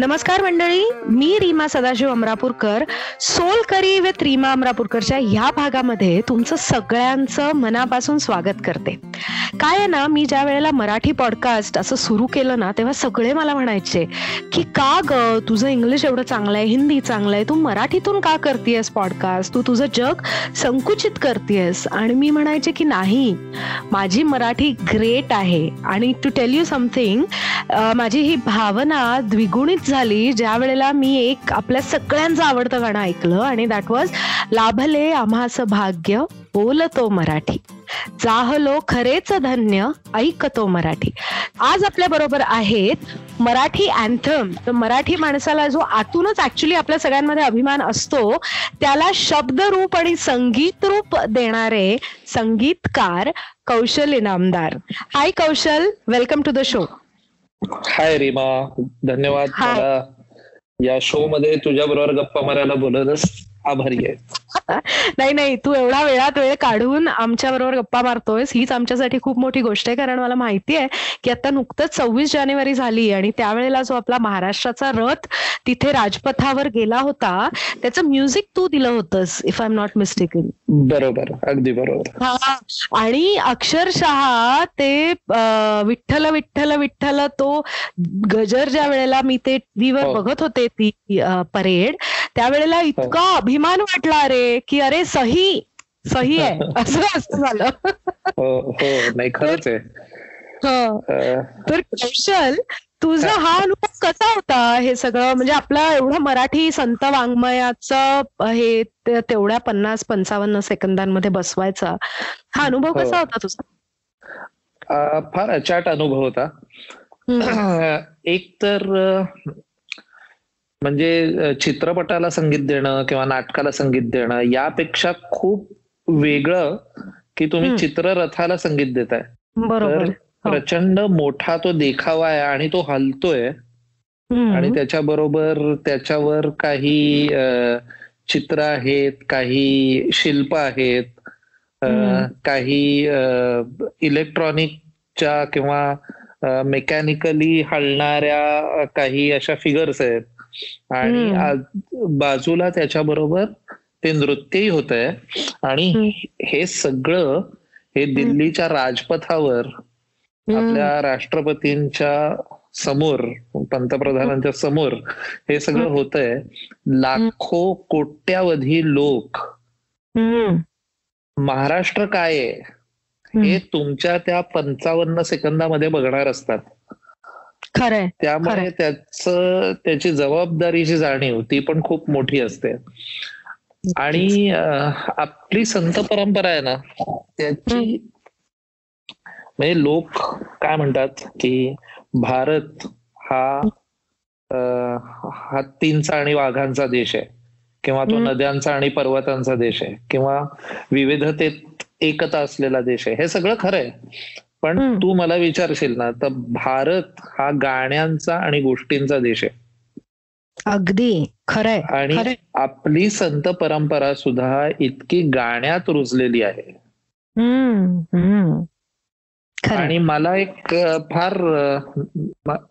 नमस्कार मंडळी मी Reema Sadashiv Amrapurkar. Soul curry with Reema अमरापूरकरच्या ह्या भागामध्ये तुमचं सगळ्यांचं मनापासून स्वागत करते. काय आहे ना मी ज्या वेळेला मराठी पॉडकास्ट असं सुरू केलं ना तेव्हा सगळे मला म्हणायचे की का ग तुझं इंग्लिश एवढं चांगलं आहे हिंदी चांगलं आहे तू मराठीतून का करतेयस पॉडकास्ट तू तुझं जग संकुचित करतेयस. आणि मी म्हणायचे की नाही माझी मराठी ग्रेट आहे. आणि टू टेल यू समथिंग माझी ही भावना द्विगुणित झाली ज्या वेळेला मी एक आपल्या सगळ्यांचं आवडतं गाणं ऐकलं आणि दॅट वॉज लाभले आम्हास भाग्य बोलतो मराठी. जाहलो खरेच धन्य ऐकतो मराठी. आज आपल्या बरोबर आहेत मराठी अँथम तर मराठी माणसाला जो आतूनच ऍक्च्युली आपल्या सगळ्यांमध्ये अभिमान असतो त्याला शब्दरूप आणि संगीत रूप देणारे संगीतकार Kaushal Inamdar. Hi Kaushal welcome to the show hi Reema. धन्यवाद. मला. या शो मध्ये तुझ्या बरोबर गप्पा मारायला बोलवलंस. आभारी आहे. नाही नाही तू एवढा वेळात वेळ काढून आमच्या बरोबर गप्पा मारतोयस. हीच आमच्यासाठी खूप मोठी गोष्ट आहे. कारण मला माहिती आहे की आता नुकतंच सव्वीस जानेवारी झाली आणि त्यावेळेला जो आपला महाराष्ट्राचा रथ तिथे राजपथावर गेला होता त्याचं म्युझिक तू दिलं होतंस if I am not mistaken बरोबर अगदी बरोबर. हा आणि अक्षरशः ते विठ्ठल विठ्ठल विठ्ठल तो गजर ज्या वेळेला मी ते टीव्हीवर हो. बघत होते ती परेड त्यावेळेला इतका अभिमान वाटला रे की अरे सही सही आहे. असं असं झालं. हो हो नाही खरंच आहे. हं. तर कौशल तुझा हा अनुभव कसा होता हे सगळं? म्हणजे आपला एवढं मराठी संत वाङ्मयाचं हे तेवढ्या पन्नास पंचावन्न सेकंदांमध्ये बसवायचा हा अनुभव हो. कसा होता तुझा? फार अचाट अनुभव होता. एक तर म्हणजे चित्रपटाला संगीत देणं किंवा नाटकाला संगीत देणं यापेक्षा खूप वेगळं की तुम्ही. चित्ररथाला संगीत देताय बरोबर हो. प्रचंड मोठा तो देखावा आहे आणि तो हलतोय. आणि त्याच्याबरोबर त्याच्यावर काही चित्र आहेत काही शिल्प आहेत. काही इलेक्ट्रॉनिकच्या किंवा मेकॅनिकली हलणाऱ्या काही अशा फिगर्स आहेत आणि बाजूला त्याच्याबरोबर ते नृत्यही होत आहे आणि. हे सगळं हे दिल्लीच्या राजपथावर. आपल्या राष्ट्रपतींच्या समोर पंतप्रधानांच्या समोर हे सगळं. होत आहे लाखो कोट्यावधी लोक. महाराष्ट्र काय आहे हे तुमच्या त्या पंचावन्न सेकंदामध्ये बघणार असतात खरंय त्यामुळे. त्याच त्याची जबाबदारीची जाणीव ती पण खूप मोठी असते. आणि आपली संत परंपरा आहे ना त्याची म्हणजे लोक काय म्हणतात की भारत हा हत्तींचा आणि वाघांचा देश आहे. किंवा तो. नद्यांचा आणि पर्वतांचा देश आहे. किंवा विविधतेत एकता असलेला देश आहे. हे सगळं खरं आहे पण. तू मला विचारशील ना तर भारत हा गाण्यांचा आणि गोष्टींचा देश आहे. अगदी. खरंय. आणि. आपली संत परंपरा सुद्धा इतकी गाण्यात रुजलेली आहे. आणि मला एक फार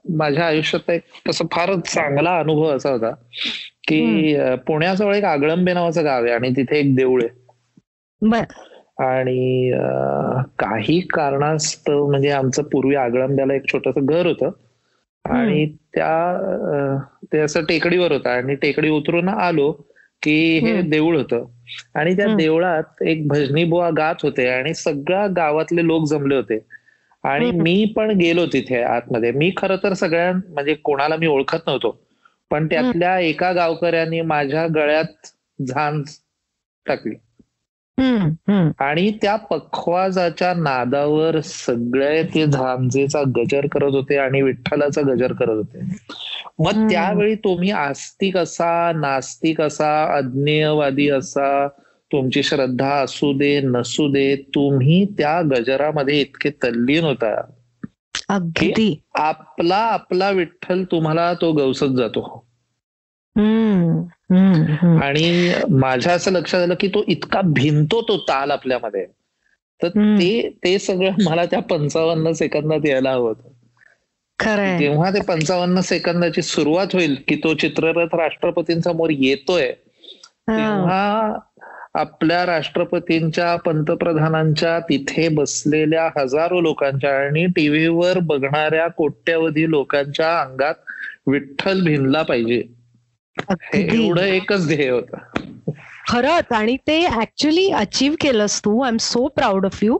माझ्या आयुष्यात एक तसं फार चांगला अनुभव असा होता की पुण्याजवळ एक आगळंबे नावाचं गाव आहे आणि तिथे एक देऊळ आहे. आणि काही कारणास्तव म्हणजे आमचं पूर्वी आगळंब्याला एक छोटस घर होतं आणि त्या ते असं टेकडीवर होतं आणि टेकडी उतरून आलो की हे. देऊळ होतं आणि त्या. देवळात एक भजनी बुवा गात होते आणि सगळ्या गावातले लोक जमले होते आणि. मी पण गेलो तिथे आतमध्ये मी खरं तर सगळ्या म्हणजे कोणाला मी ओळखत नव्हतो पण त्यातल्या एका गावकऱ्यांनी माझ्या गळ्यात झांज टाकली. आणि त्या पखवाजाच्या नादावर सगळे ते झांजेचा गजर करत होते आणि विठ्ठलाचा गजर करत होते. मग. त्यावेळी तुम्ही आस्तिक असा नास्तिक असा अज्ञेयवादी असा तुमची श्रद्धा असू दे नसू दे तुम्ही त्या गजरामध्ये इतके तल्लीन होता. अगदी. आपला आपला विठ्ठल तुम्हाला तो गवसत जातो. आणि माझ्या असं लक्षात आलं की तो इतका भिंतो तो ताल आपल्यामध्ये. तर. ते ते सगळं मला त्या पंचावन्न सेकंदात यायला हवं होतं. जेव्हा ते पंचावन्न सेकंदाची सुरुवात होईल की तो चित्ररथ राष्ट्रपतींसमोर येतोय. तेव्हा आपल्या राष्ट्रपतींच्या पंतप्रधानांच्या तिथे बसलेल्या हजारो लोकांच्या आणि टीव्हीवर बघणाऱ्या कोट्यवधी लोकांच्या अंगात विठ्ठल भिनला पाहिजे. एवढं एकच ध्येय होतं. खरंच. आणि ते ऍक्च्युली अचीव्ह केलंस तू. I am so proud of you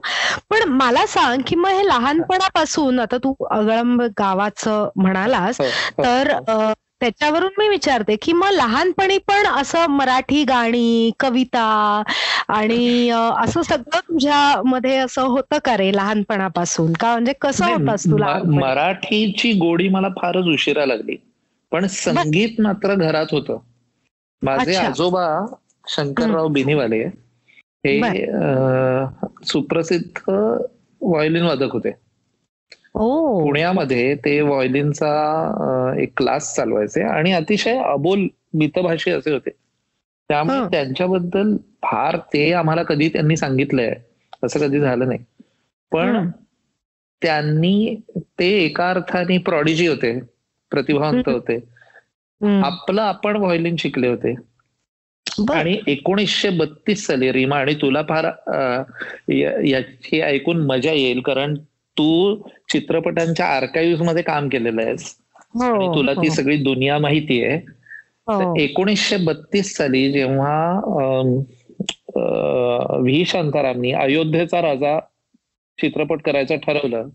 पण मला सांग की मग हे लहानपणापासून आता तू अगळंब गावाचं म्हणालास हो, हो. तर त्याच्यावरून मी विचारते की मग लहानपणी पण असं मराठी गाणी कविता आणि असं सगळं तुझ्या मध्ये असं होतं का रे लहानपणापासून? का म्हणजे कसं नाही, होतास तू म- लहानपणी? मराठीची गोडी मला फारच उशिरा लागली. पण संगीत मात्र घरात होतं. माझे. आजोबा शंकरराव बिनीवाले हे सुप्रसिद्ध व्हायोलिन वादक होते पुण्यामध्ये ते व्हायोलिनचा एक क्लास चालवायचे आणि अतिशय अबोल मितभाषी असे होते. त्यामुळे. त्यांच्याबद्दल फार ते आम्हाला कधी त्यांनी सांगितलंय. असं कधी झालं नाही. पण. त्यांनी ते एका अर्थाने प्रॉडिजी होते. प्रतिभावंत. होते. आपलं आपण व्हायोलिन शिकले होते. आणि एकोणीसशे बत्तीस साली रीमा आणि तुला फार याची ऐकून मजा येईल कारण तू चित्रपटांच्या आर्काईव्हमध्ये काम केलेलं आहेस हो, तुला ती हो, सगळी दुनिया माहिती आहे हो. एकोणीसशे बत्तीस साली जेव्हा व्ही शांतारामनी अयोध्येचा राजा चित्रपट करायचं ठरवलं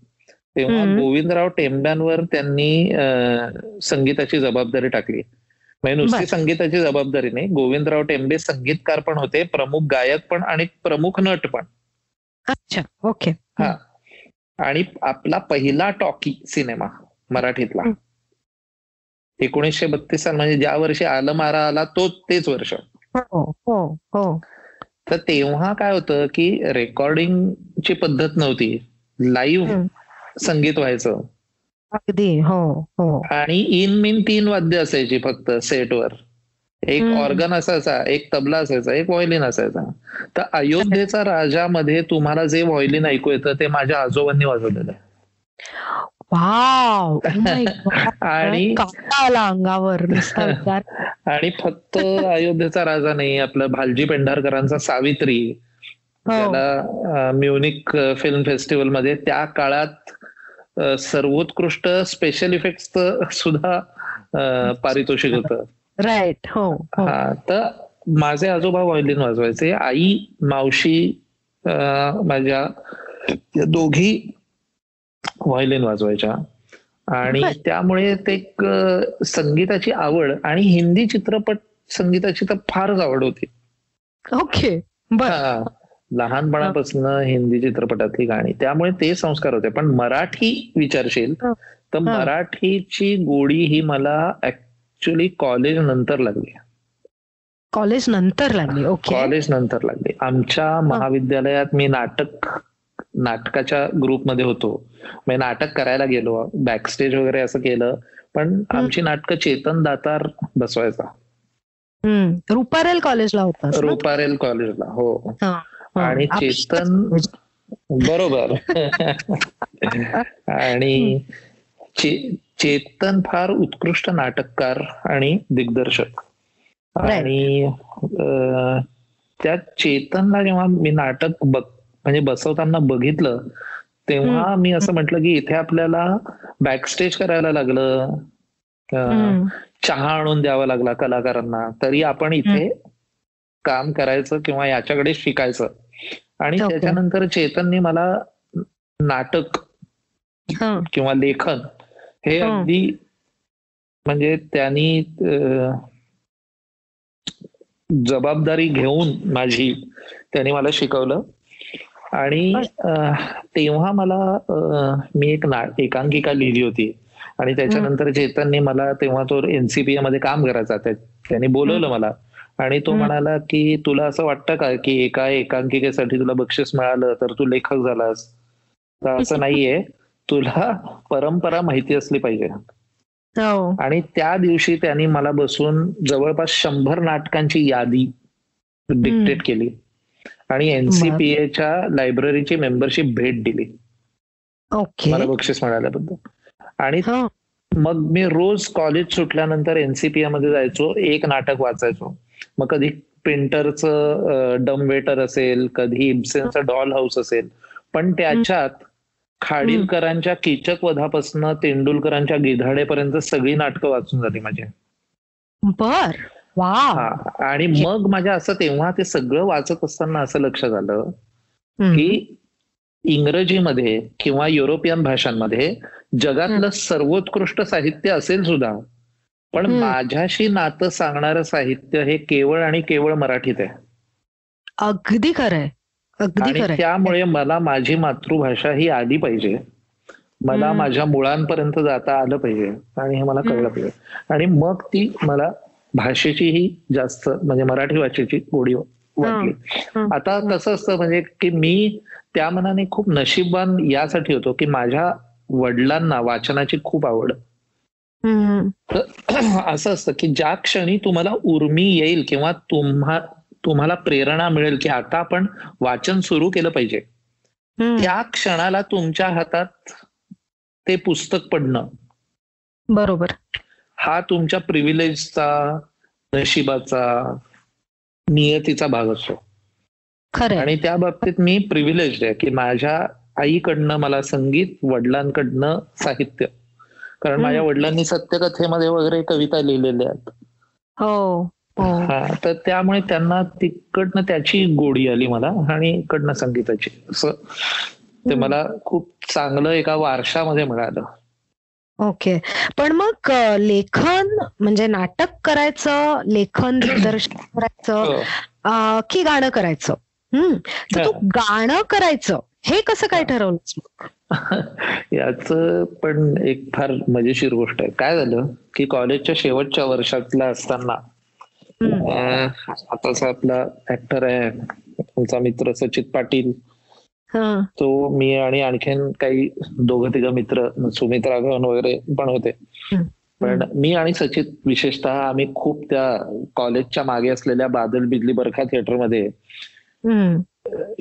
तेव्हा. गोविंदराव टेंब्यांवर त्यांनी संगीताची जबाबदारी टाकली म्हणजे नुसती. संगीताची जबाबदारी नाही गोविंदराव टेंबे संगीतकार पण होते प्रमुख गायक पण आणि प्रमुख नट पण अच्छा ओके हा आणि आपला पहिला टॉकी सिनेमा मराठीतला. एकोणीसशे बत्तीस साल म्हणजे ज्या वर्षी आलं मारा आला तो तेच वर्ष हो हो हो तर तेव्हा काय होतं की रेकॉर्डिंगची पद्धत नव्हती लाईव्ह. संगीत व्हायचं. अगदी हो हो. आणि इन मिन तीन वाद्य असायची फक्त सेटवर. एक. ऑर्गन असायचा एक तबला असायचा एक व्हायोलिन असायचा. तर अयोध्येचा राजामध्ये तुम्हाला जे व्हायोलिन ऐकू येतं ते माझ्या आजोबांनी वाजवलेलं आहे. वाव! आणि अंगावर आणि फक्त अयोध्येचा राजा नाही आपलं भालजी पेंढारकरांचा सावित्री. हो. त्याला म्युनिक फिल्म फेस्टिवलमध्ये त्या काळात सर्वोत्कृष्ट स्पेशल इफेक्ट सुद्धा पारितोषिक होतं. राईट हो हो. हा तर माझे आजोबा व्हायोलिन वाजवायचे. आई मावशी माझ्या दोघी व्हायोलिन वाजवायच्या. आणि. त्यामुळे ते संगीताची आवड आणि हिंदी चित्रपट संगीताची तर फारच आवड होती. ओके. लहानपणापासून हिंदी चित्रपटातली गाणी. त्यामुळे ते संस्कार होते. पण मराठी विचारशील हा. तर. मराठीची गोडी ही मला ऍक्च्युली कॉलेज नंतर लागली. कॉलेज नंतर लागली. ओके कॉलेज नंतर लागली. आमच्या महाविद्यालयात मी नाटक नाटकाच्या ग्रुपमध्ये होतो. म्हणजे नाटक करायला गेलो. बॅक स्टेज वगैरे असं केलं. पण आमची नाटकं चेतन दातार बसवायचा. रुपारेल कॉलेजला होतास ना? रुपारेल कॉलेजला हा. आणि चेतन. बरोबर. आणि चेतन फार उत्कृष्ट नाटककार आणि दिग्दर्शक. आणि त्या चेतनला जेव्हा मी नाटक बघ म्हणजे बसवताना बघितलं तेव्हा मी असं म्हटलं की इथे आपल्याला बॅकस्टेज करायला लागलं. चहा आणून द्यावा लागला कलाकारांना. तरी आपण इथे काम करायचं किंवा याच्याकडे शिकायचं. आणि. त्याच्यानंतर चेतननी मला नाटक किंवा लेखन हे. अगदी म्हणजे त्यांनी जबाबदारी घेऊन माझी त्यांनी मला शिकवलं. आणि तेव्हा मला मी एक ना एकांकिका लिहिली होती. आणि त्याच्यानंतर चेतननी मला तेव्हा तो एनसीपीए मध्ये काम करायचा त्या- त्यांनी बोलवलं मला. आणि तो. म्हणाला की तुला असं वाटतं का की एका एकांकिकेसाठी तुला बक्षीस मिळालं तर तू लेखक झालास? तर असं नाहीये. तुला परंपरा माहिती असली पाहिजे. हो. आणि त्या दिवशी त्यांनी मला बसून जवळपास शंभर नाटकांची यादी डिक्टेट केली. आणि एनसीपीएच्या लायब्ररीची मेंबरशिप भेट दिली. मला बक्षीस मिळाल्याबद्दल. आणि हा. मग मी रोज कॉलेज सुटल्यानंतर एनसीपीए मध्ये जायचो एक नाटक वाचायचो. मग कधी पेंटरचं डम वेटर असेल कधी इब्सेनचं डॉल हाऊस असेल. पण त्याच्यात खाडीलकरांच्या कीचक वधापासून तेंडुलकरांच्या गिधाडेपर्यंत सगळी नाटकं वाचून झाली माझी. बर. वा आणि मग माझ्या असं तेव्हा ते सगळं वाचत असताना असं लक्षात आलं की इंग्रजीमध्ये किंवा युरोपियन भाषांमध्ये जगातलं सर्वोत्कृष्ट साहित्य असेल सुद्धा पण. माझ्याशी नातं सांगणारं साहित्य हे केवळ आणि केवळ मराठीत आहे अगदी खरंय अगदी त्यामुळे मला माझी मातृभाषा ही आली पाहिजे मला. माझ्या मुळांपर्यंत जाता आलं पाहिजे आणि हे मला कळलं पाहिजे आणि मग ती मला भाषेची ही जास्त म्हणजे मराठी भाषेची गोडी वाटली. आता कसं असतं म्हणजे की मी त्या मनाने खूप नशीबवान यासाठी होतो की माझ्या वडिलांना वाचनाची खूप आवड. तर असं असतं की ज्या क्षणी तुम्हाला उर्मी येईल किंवा तुम्हा तुम्हाला प्रेरणा मिळेल की आता आपण वाचन सुरू केलं पाहिजे. त्या क्षणाला तुमच्या हातात ते पुस्तक पडणं. बरोबर. हा तुमच्या प्रिव्हिलेजचा नशिबाचा नियतीचा भाग असतो. आणि त्या बाबतीत मी प्रिव्हिलेज आहे की माझ्या आईकडनं मला संगीत वडिलांकडनं साहित्य. कारण. माझ्या वडिलांनी सत्यकथेमध्ये वगैरे कविता लिहिलेल्या आहेत. हो हो. हा तर त्यामुळे त्यांना तिकडनं त्याची गोडी आली मला आणि इकडनं संगीताची. असं ते. मला खूप चांगलं एका वारशामध्ये मिळालं. ओके. पण मग लेखन म्हणजे नाटक करायचं लेखन दिग्दर्शन करायचं हो. की गाणं करायचं? हम्म. तर तू गाणं करायचं हे कसं काय ठरवलंस मग? याच पण एक फार मजेशीर गोष्ट आहे काय झालं की कॉलेजच्या शेवटच्या वर्षातला असताना आताचा आपला ऍक्टर आहे आमचा मित्र सचित पाटील हं. तो मी आणि आणखीन काही दोघं तिघं मित्र सुमित राघवन वगैरे पण होते. पण मी आणि सचित विशेषतः आम्ही खूप त्या कॉलेजच्या मागे असलेल्या बादल बिजली बरखा थिएटरमध्ये.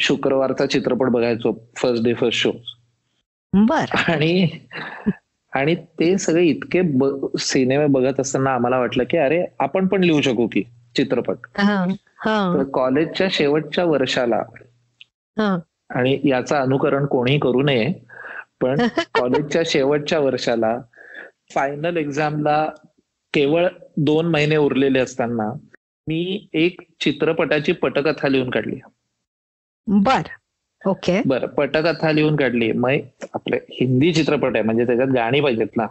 शुक्रवारचा चित्रपट बघायचो फर्स्ट डे फर्स्ट शो बर आणि आणि ते सगळे इतके सिनेमे बघत असताना आम्हाला वाटलं की अरे आपण पण लिहू शकू की चित्रपट. तर. कॉलेजच्या शेवटच्या वर्षाला हं. आणि याचं अनुकरण कोणी करू नये पण कॉलेजच्या शेवटच्या वर्षाला फायनल एक्झामला केवळ दोन महिने उरलेले असताना मी एक चित्रपटाची पटकथा लिहून काढली बर ओके. बरं पटकथा लिहून काढली. मग आपले हिंदी चित्रपट आहे म्हणजे त्याच्यात गाणी पाहिजेत ना.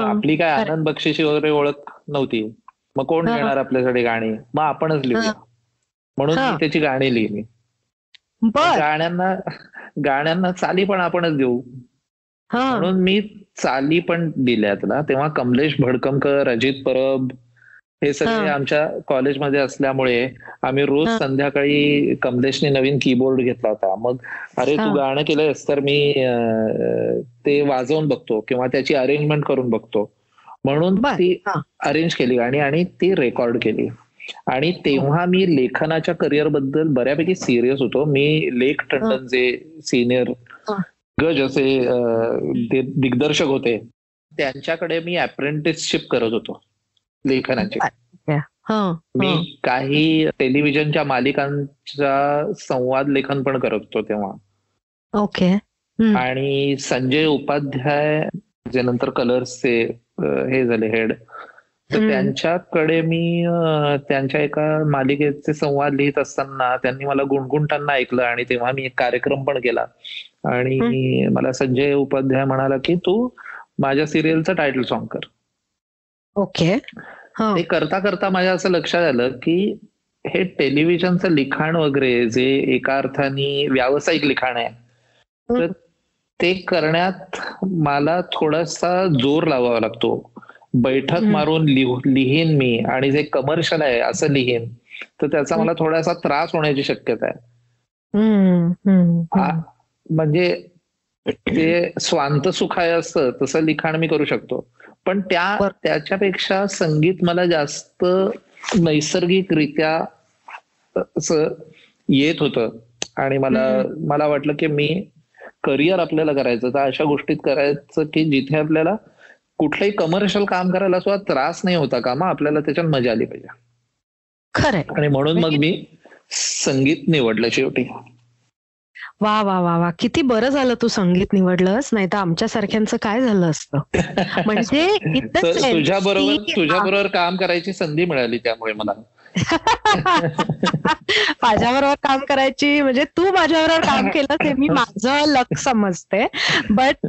आपली काय. आनंद बक्षिशी वगैरे ओळख नव्हती. मग कोण. घेणार आपल्यासाठी गाणी? मग आपणच लिहूया. म्हणून त्याची गाणी लिहिली. गाण्यांना गाण्यांना चाली पण आपणच देऊ. म्हणून मी चाली पण दिल्या त्याला तेव्हा कमलेश भडकमकर अजित परब हे सगळे. आमच्या कॉलेजमध्ये असल्यामुळे आम्ही रोज हा. संध्याकाळी कमलेशने नवीन कीबोर्ड घेतला होता मग अरे. तू गाणं केलंयस तर मी ते वाजवून बघतो किंवा त्याची अरेंजमेंट करून बघतो म्हणून. ती. अरेंज केली गाणी आणि ती रेकॉर्ड केली आणि तेव्हा मी लेखनाच्या करिअरबद्दल बऱ्यापैकी सिरियस होतो मी लेख टंडनचे सिनियर हा. गज असे दिग्दर्शक होते त्यांच्याकडे मी अप्रेंटिसशिप करत होतो लेखनाची. मी. काही टेलिव्हिजनच्या मालिकांचा संवाद लेखन पण करत होतो तेव्हा ओके. आणि संजय उपाध्याय जे नंतर कलर्सचे हे झाले हेड तर. त्यांच्याकडे मी त्यांच्या एका मालिकेचे संवाद लिहित असताना त्यांनी मला गुणगुणताना ऐकलं आणि तेव्हा मी एक कार्यक्रम पण केला आणि मला संजय उपाध्याय म्हणाला की तू माझ्या सिरियलचं टायटल सॉन्ग कर ओके हं. ते करता करता माझ्या असं लक्षात आलं की हे टेलिव्हिजनचं लिखाण वगैरे जे एका अर्थाने व्यावसायिक लिखाण आहे तर ते करण्यात मला थोडासा जोर लावावा लागतो. बैठक. मारून लिहू लिहीन मी आणि जे कमर्शियल आहे असं लिहीन तर त्याचा मला थोडासा त्रास होण्याची शक्यता आहे. म्हणजे ते स्वांत सुखाय असतं तसं लिखाण मी करू शकतो. पण त्या. त्याच्यापेक्षा संगीत मला जास्त नैसर्गिकरित्या येत होतं. आणि मला मला वाटलं की मी करिअर आपल्याला करायचं. तर अशा गोष्टीत करायचं की जिथे आपल्याला कुठलंही कमर्शियल काम करायला सुद्धा त्रास नाही होता का मग आपल्याला त्याच्यात मजा आली पाहिजे. खरंय. आणि म्हणून मग मी संगीत निवडलं शेवटी. वा वा वा वा. किती बरं झालं तू संगीत निवडलंस. नाही तर आमच्या सारख्यांचं काय झालं असतं? म्हणजे तुझ्या बरोबर तुझ्या बरोबर काम करायची संधी मिळाली त्यामुळे मला. माझ्याबरोबर काम करायची म्हणजे तू माझ्याबरोबर काम केलं ते मी माझं लक समजते. बट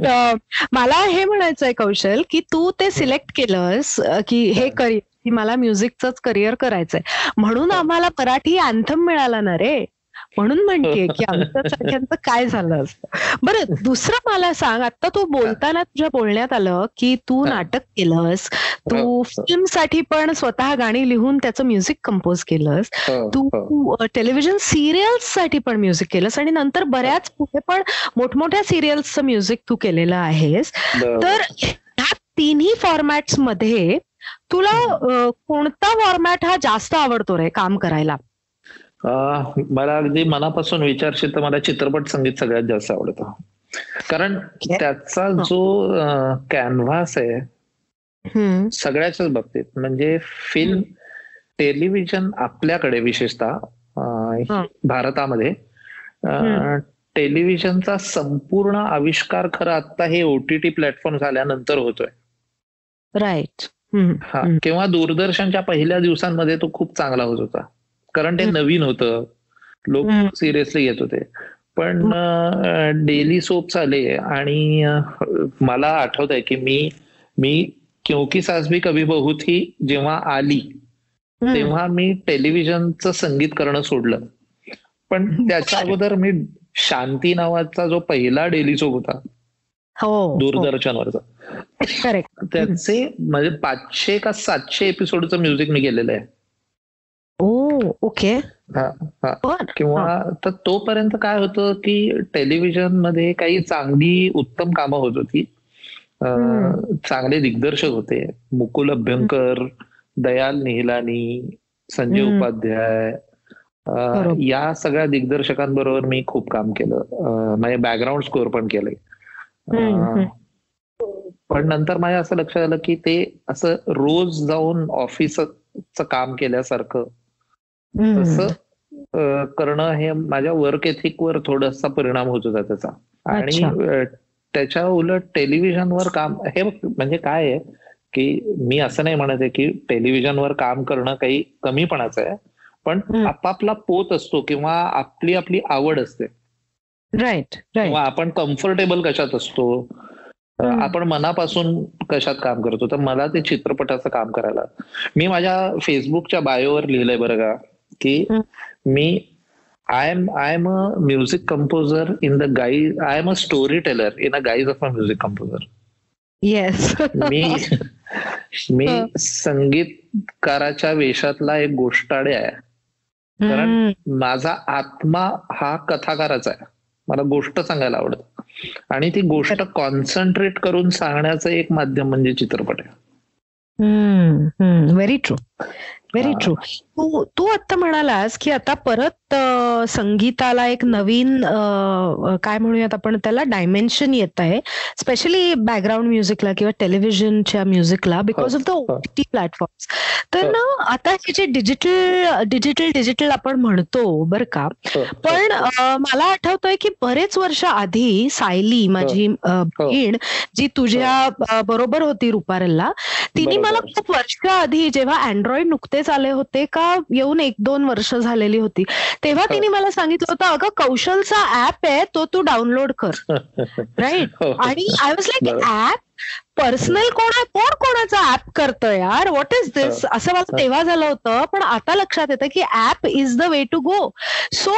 मला हे म्हणायचंय कौशल की तू ते सिलेक्ट केलंस की हे करिअर की मला म्युझिकच करिअर करायचंय. म्हणून आम्हाला मराठी अँथम मिळाला ना रे. म्हणून म्हणतेय की आमच्या सारख्यांचं काय झालं असतं बरं दुसरं मला सांग आता तू बोलताना तुझ्या बोलण्यात आलं की तू. नाटक केलंस तू. फिल्मसाठी पण स्वतः गाणी लिहून त्याचं म्युझिक कंपोज केलंस. तू टेलिव्हिजन सिरियल्ससाठी पण म्युझिक केलंस आणि नंतर बऱ्याच पुढे पण मोठमोठ्या सिरियल्सचं म्युझिक तू केलेलं आहेस. तर ह्या तिन्ही फॉर्मॅट्समध्ये तुला कोणता फॉर्मॅट हा जास्त आवडतो रे काम करायला मला अगदी मनापासून विचारशील तर मला चित्रपट संगीत सगळ्यात जास्त आवडतं. कारण. त्याचा जो कॅनव्हास आहे हम्म, सगळ्याच बाबतीत. म्हणजे फिल्म टेलिव्हिजन आपल्याकडे विशेषतः. भारतामध्ये. टेलिव्हिजनचा संपूर्ण आविष्कार खरं आता हे ओटीटी प्लॅटफॉर्म झाल्यानंतर होतोय. राईट हा. किंवा दूरदर्शनच्या पहिल्या दिवसांमध्ये तो खूप चांगला होत होता. कारण ते. नवीन होतं. लोक. सिरियसली घेत होते. पण डेली सोप्स आले आणि मला आठवत आहे की मी मी क्योंकि सास भी कभी बहू थी जेव्हा आली. तेव्हा मी टेलिव्हिजनचं संगीत करणं सोडलं. पण त्याच्या अगोदर मी शांती नावाचा जो पहिला डेली सोप होता हो दूरदर्शनवरचा करेक्ट त्याचे म्हणजे पाचशे का सातशे एपिसोडचं म्युझिक मी केलेलं आहे. ओके. किंवा तर तोपर्यंत काय होतं की टेलिव्हिजनमध्ये काही चांगली उत्तम कामं होत होती. चांगले दिग्दर्शक होते. मुकुल अभ्यंकर दयाल निहिलानी संजय. उपाध्याय. या सगळ्या दिग्दर्शकांबरोबर मी खूप काम केलं. म्हणजे बॅकग्राऊंड स्कोअर पण. अं, पण नंतर माझ्या असं लक्षात आलं की ते असं रोज जाऊन ऑफिसचं काम केल्यासारखं. तसं करणं हे माझ्या वर्क एथिकवर थोडासा परिणाम होत होता त्याचा. आणि त्याच्या उलट टेलिव्हिजनवर काम हे म्हणजे काय आहे की मी असं नाही म्हणत आहे की टेलिव्हिजनवर काम करणं काही कमीपणाचं आहे पण. आपापला पोत असतो किंवा आपली आपली आवड असते. राईट किंवा आपण कम्फर्टेबल कशात असतो. आपण मनापासून कशात काम करतो तर मला ते चित्रपटाचं काम करायला. मी माझ्या फेसबुकच्या बायोवर लिहिलंय बरं का की. मी I am I am a music composer in the guise I am a storyteller in a guise of a music composer yes मी मी. संगीतकाराच्या वेशातला एक गोष्टाडे आहे. कारण माझा आत्मा हा कथाकाराचा आहे. मला गोष्ट सांगायला आवडत. आणि ती गोष्ट कॉन्सन्ट्रेट करून सांगण्याचं एक माध्यम म्हणजे चित्रपट आहे. Very true very. ट्रू तू तू आता म्हणालास की आता परत संगीताला एक नवीन काय म्हणूयात आपण त्याला डायमेन्शन येत आहे स्पेशली बॅकग्राऊंड म्युझिकला किंवा टेलिव्हिजनच्या म्युझिकला बिकॉज ऑफ द हो. ओटीटी प्लॅटफॉर्म्स तर हो. ना आता हे जे डिजिटल डिजिटल डिजिटल आपण म्हणतो बरं का हो, पण अ, मला आठवतंय की बरेच वर्ष आधी सायली माझी बहीण जी तुझ्या बरोबर होती रुपारेलला तिने मला. खूप वर्ष आधी जेव्हा अँड्रॉइड नुकतेच आले होते का येऊन एक दोन वर्ष झालेली होती तेव्हा हो. तिने मला सांगितलं होतं अगं कौशलचा ऍप आहे तो तू डाउनलोड कर राईट हो. आणि I was like. App personal कोण कोण कोणाचा ऍप करतं यार? व्हॉट इज दिस हो. असं मला हो. तेव्हा झालं होतं पण आता लक्षात येतं की app is the way to go so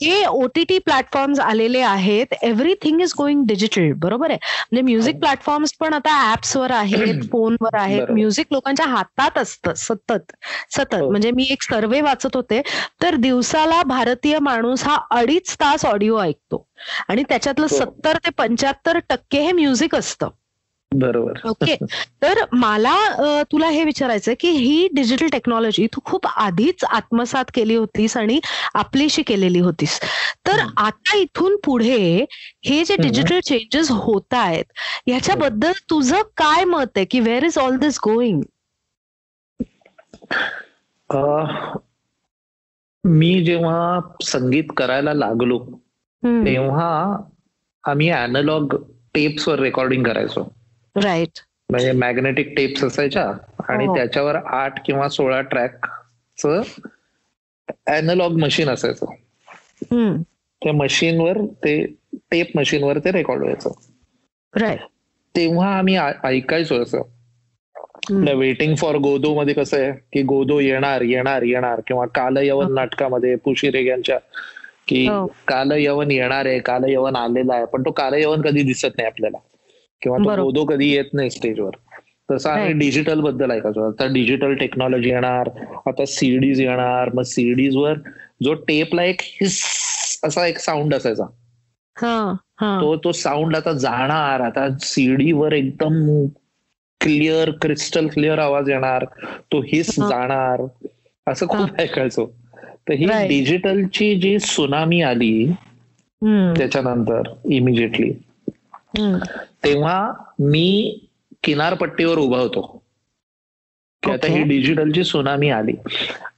हे. ओटीटी प्लॅटफॉर्म्स आलेले आहेत. एव्हरीथिंग इज गोइंग डिजिटल बरोबर आहे? म्हणजे म्युझिक हो. प्लॅटफॉर्म्स पण आता ऍप्सवर आहेत फोनवर आहेत. म्युझिक लोकांच्या हातात असतं सतत. सतत. हो. म्हणजे मी एक सर्वे वाचत होते. तर दिवसाला भारतीय माणूस हा अडीच तास ऑडिओ ऐकतो. आणि त्याच्यातलं हो. सत्तर ते पंच्याहत्तर टक्के हे म्युझिक असतं. बरोबर. ओके. तर मला तुला हे विचारायचं की ही डिजिटल टेक्नॉलॉजी तू खूप आधीच आत्मसात केली होतीस आणि आपलीशी केलेली होतीस. तर. आता इथून पुढे हे जे. डिजिटल चेंजेस होत आहेत ह्याच्याबद्दल तुझं काय मत आहे की where is all this going uh, मी जेव्हा संगीत करायला लागलो तेव्हा आम्ही अॅनालॉग टेप्सवर रेकॉर्डिंग करायचो. राईट म्हणजे मॅग्नेटिक टेप्स असायच्या आणि हो. त्याच्यावर आठ किंवा सोळा ट्रॅकच अॅनालॉग मशीन असायचं. त्या मशीनवर ते टेप मशीनवर ते रेकॉर्ड व्हायचं. राईट तेव्हा आम्ही ऐकायचो असं. वेटिंग फॉर गोदो मध्ये कसं आहे की गोदो येणार येणार येणार किंवा काल यवन हो. नाटकामध्ये पुशिरेग यांच्या की हो. काल यवन येणार आहे काल यवन आलेला आहे पण तो काल यवन कधी दिसत नाही आपल्याला. किंवा तो. गोदो कधी येत नाही स्टेजवर. तसं Right. डिजिटलबद्दल ऐकायचो. आता डिजिटल टेक्नॉलॉजी येणार आता सीडीज येणार मग सीडीज वर जो टेपला एक हिस असा एक साऊंड असायचा. हा हा. तो तो साऊंड आता जाणार. आता सीडी वर एकदम क्लिअर क्रिस्टल क्लिअर आवाज येणार. तो हिस. जाणार. असं खूप ऐकायचो. तर ही. डिजिटलची जी सुनामी आली त्याच्यानंतर इमिजिएटली. तेव्हा मी किनारपट्टीवर उभा होतो की आता. ही डिजिटलची सुनामी आली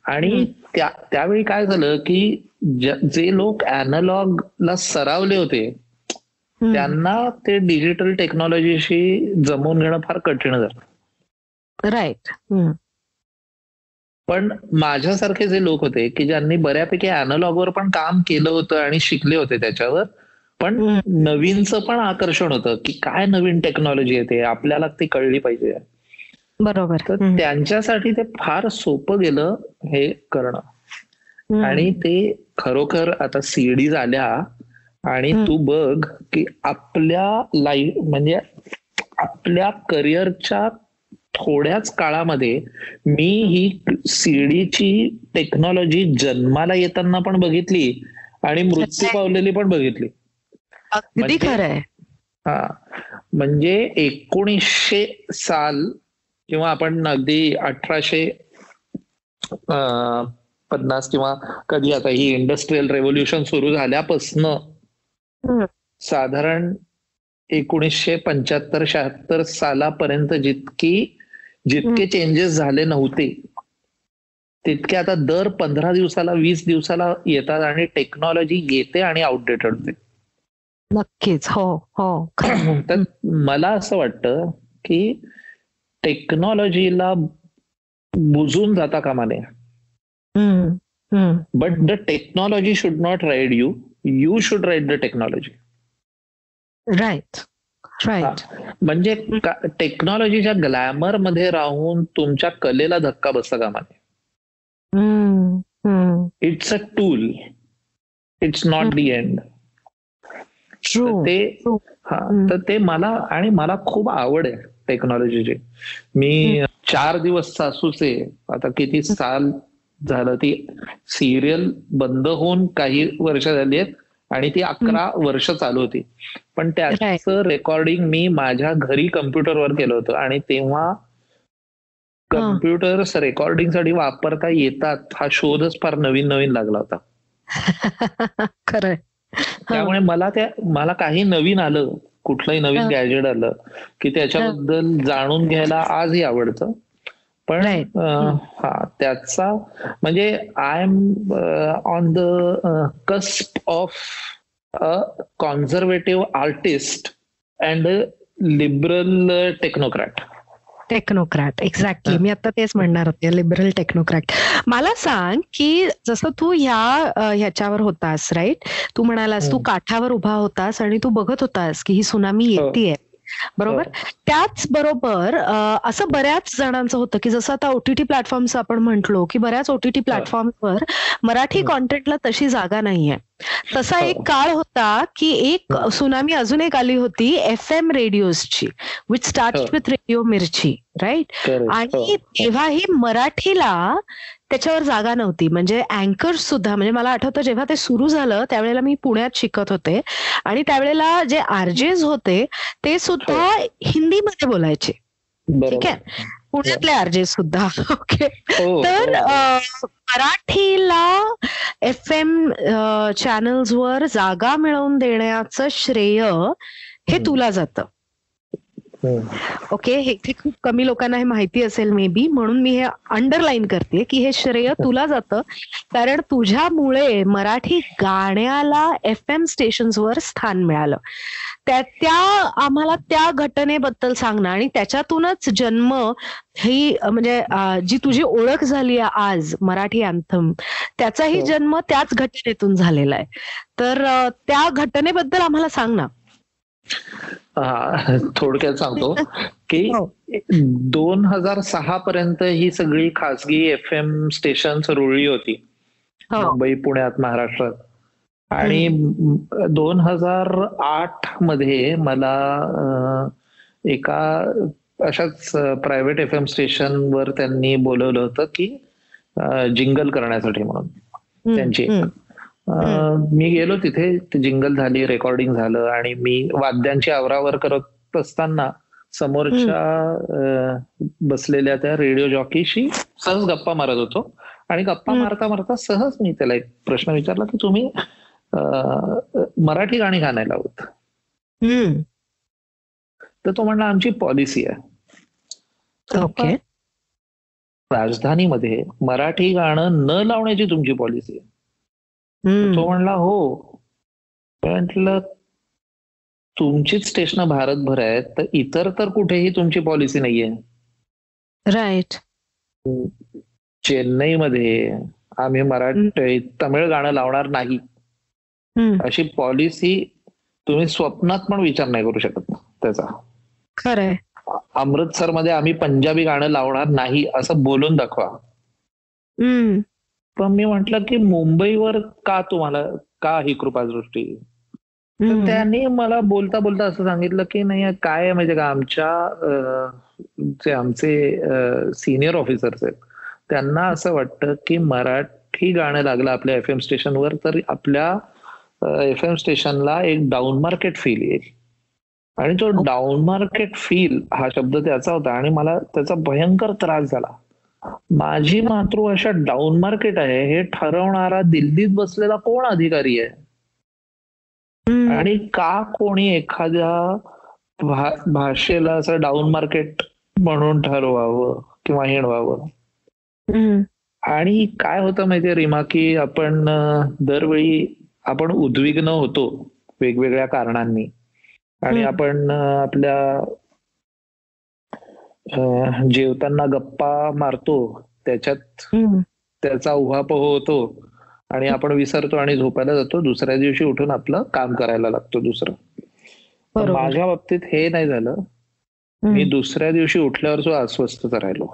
आणि. त्या त्यावेळी काय झालं की ज- लोक ला सरावले होते. त्यांना ते डिजिटल टेक्नॉलॉजीशी जमवून घेणं फार कठीण झालं राईट. पण माझ्यासारखे जे लोक होते की ज्यांनी बऱ्यापैकी वर पण काम केलं होतं आणि शिकले होते त्याच्यावर पण. नवीनचं पण आकर्षण होतं की काय नवीन टेक्नॉलॉजी येते आपल्याला ती कळली पाहिजे बरोबर तर. त्यांच्यासाठी ते फार सोपं गेलं हे करणं. आणि ते खरोखर आता सीडीज आल्या आणि. तू बघ की आपल्या लाईफ म्हणजे आपल्या करिअरच्या थोड्याच काळामध्ये मी ही सीडीची टेक्नॉलॉजी जन्माला येताना पण बघितली आणि मृत्यू. पावलेली पण बघितली अगदी म्हणजे- खरंय. हा. म्हणजे एकोणीसशे साल किंवा आपण अगदी अठराशे पन्नास किंवा कधी आता ही इंडस्ट्रियल रेव्होल्युशन सुरू झाल्यापासनं. साधारण एकोणीसशे पंच्याहत्तर शहात्तर सालापर्यंत जितकी जितके चेंजेस झाले नव्हते तितके आता दर पंधरा दिवसाला वीस दिवसाला येतात आणि टेक्नॉलॉजी येते आणि आउटडेटेड होते. नक्कीच. हो हो. तर मला असं वाटतं की टेक्नॉलॉजीला बुजून जाता कामा नये. But the technology should not ride you you should ride the technology right right म्हणजे टेक्नॉलॉजीच्या ग्लॅमरमध्ये राहून तुमच्या कलेला धक्का बसता कामा नये. It's a tool it's not the end ते. हा. तर ते मला आणि मला खूप आवड आहे टेक्नॉलॉजीची मी चार दिवस सासूचे आता किती साल झालं ती सिरियल बंद होऊन काही वर्ष झाली आहेत आणि ती अकरा वर्ष चालू होती. पण त्याचं रेकॉर्डिंग मी माझ्या घरी कम्प्युटरवर केलं होतं आणि तेव्हा कम्प्युटर्स रेकॉर्डिंगसाठी वापरता येतात हा शोधच फार नवीन नवीन लागला होता. खरंय. त्यामुळे मला त्या मला काही नवीन आलं कुठलंही नवीन. गॅजेट आलं की त्याच्याबद्दल जाणून घ्यायला आजही आवडतं. पण हा त्याचा म्हणजे I am on the cusp of a conservative artist and liberal technocrat technocrat exactly. मी आता तेच म्हणणार होते लिबरल टेक्नोक्रॅट मला सांग की जसं तू ह्या ह्याच्यावर होतास राईट तू म्हणालास तू. काठावर उभा होतास आणि तू बघत होतास की ही सुनामी हो. येतेय बरोबर त्याच बरोबर असं बऱ्याच जणांचं होतं की जसं आता ओटीटी प्लॅटफॉर्मचं आपण म्हंटलो की बऱ्याच ओटीटी प्लॅटफॉर्मवर मराठी हं. कॉन्टेंटला तशी जागा नाहीये तसा एक हो. काळ होता की एक हं. सुनामी अजून एक आली होती एफ एम रेडिओजची विच स्टार्ट हो. With radio Mirchi right. आणि हो. तेव्हाही मराठीला त्याच्यावर जागा नव्हती म्हणजे अँकर सुद्धा म्हणजे मला आठवतं जेव्हा ते सुरू झालं त्यावेळेला मी पुण्यात शिकत होते आणि त्यावेळेला जे आरजेज होते ते सुद्धा हिंदीमध्ये बोलायचे. ठीक आहे पुण्यातले आरजेस सुद्धा ओके हो, तर हो. मराठीला एफ एम चॅनल्सवर जागा मिळवून देण्याचं श्रेय हे. तुला जातं. ओके हे खूप कमी लोकांना हे माहिती असेल मे बी म्हणून मी हे अंडरलाईन करते की हे श्रेय तुला जातं. कारण तुझ्यामुळे मराठी गाण्याला एफ एम स्टेशन्सवर स्थान मिळालं. त्या त्या आम्हाला त्या घटनेबद्दल सांग ना आणि त्याच्यातूनच जन्म ही म्हणजे जी तुझी ओळख झाली आहे आज मराठी अँथम त्याचाही हो. जन्म त्याच घटनेतून झालेला आहे. तर त्या घटनेबद्दल आम्हाला सांग ना. हा, थोडक्यात सांगतो की हो. दोन हजार सहा पर्यंत ही सगळी खासगी एफ एम स्टेशन रुळली होती. हो. मुंबई पुण्यात महाराष्ट्रात. आणि दोन हजार आठमध्ये मला एका अशाच प्रायव्हेट एफ एम स्टेशन वर त्यांनी बोलवलं होतं की जिंगल करण्यासाठी म्हणून. त्यांची. मी गेलो तिथे जिंगल झाली रेकॉर्डिंग झालं आणि मी वाद्यांची आवरावर करत असताना समोरच्या बसलेल्या त्या रेडिओ जॉकीशी सहज गप्पा मारत होतो आणि गप्पा. मारता मारता सहज मी त्याला एक प्रश्न विचारला की तुम्ही मराठी गाणी लावत हम्म. तर तो म्हणला आमची पॉलिसी आहे ओके राजधानीमध्ये मराठी गाणं न लावण्याची तुमची पॉलिसी आहे. तो म्हणला हो. म्हटलं तुमचीच स्टेशन भारतभर आहेत तर इतर तर कुठेही तुमची पॉलिसी नाहीये. राईट चेन्नईमध्ये आम्ही मराठी तमिळ गाणं लावणार नाही. अशी पॉलिसी तुम्ही स्वप्नात पण विचार नाही करू शकत त्याचा. खरंय. अमृतसरमध्ये आम्ही पंजाबी गाणं लावणार नाही असं बोलून दाखवा. पण मी म्हंटल की मुंबईवर का तुम्हाला का ही कृपादृष्टी तर हम्म. त्यांनी मला बोलता बोलता असं सांगितलं की नाही काय माहितीये का? आमच्या जे आमचे सिनियर ऑफिसर्स आहेत त्यांना असं वाटतं की मराठी गाणं लागलं आपल्या एफ एम स्टेशनवर तर आपल्या एफ एम स्टेशनला एक डाऊन मार्केट फील येईल. आणि तो डाऊन मार्केट फील हा शब्द त्याचा होता आणि मला त्याचा भयंकर त्रास झाला. माझी मातृभाषा डाऊन मार्केट आहे हे ठरवणारा दिल्लीत बसलेला कोण अधिकारी आहे. आणि का कोणी एखाद्या भा- भाषेला असं डाऊन मार्केट म्हणून ठरवावं किंवा हिणवावं हम्म. आणि काय होतं माहितीये रीमा की आपण दरवेळी आपण उद्विग्न होतो वेगवेगळ्या कारणांनी आणि. आपण आपल्या जेवताना गप्पा मारतो त्याच्यात. त्याचा उहापोह होतो आणि आपण विसरतो आणि झोपायला जातो दुसऱ्या दिवशी उठून आपलं काम करायला लागतो दुसरं. माझ्या बाबतीत हे नाही झालं मी. दुसऱ्या दिवशी उठल्यावर जो अस्वस्थ राहिलो.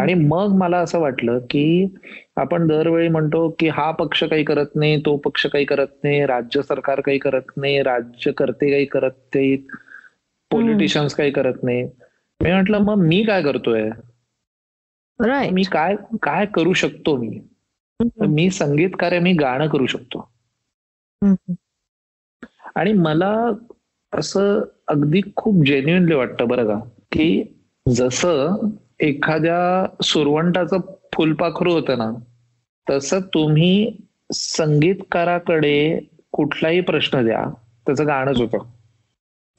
आणि मग मला असं वाटलं की आपण दरवेळी म्हणतो की हा पक्ष काही करत नाही तो पक्ष काही करत नाही राज्य सरकार काही करत नाही राज्यकर्ते काही करत नाहीत पॉलिटिशियन्स काही करत नाही. मी म्हटलं मग मी काय करतोय? राईट मी काय काय करू शकतो मी? तर मी संगीतकार आहे मी गाणं करू शकतो. आणि मला असं अगदी खूप जेन्युनली वाटतं बरं का की जसं एखाद्या सुरवंटाचं फुलपाखरू होतं ना तसं तुम्ही संगीतकाराकडे कुठलाही प्रश्न द्या त्याचं गाणंच होतं.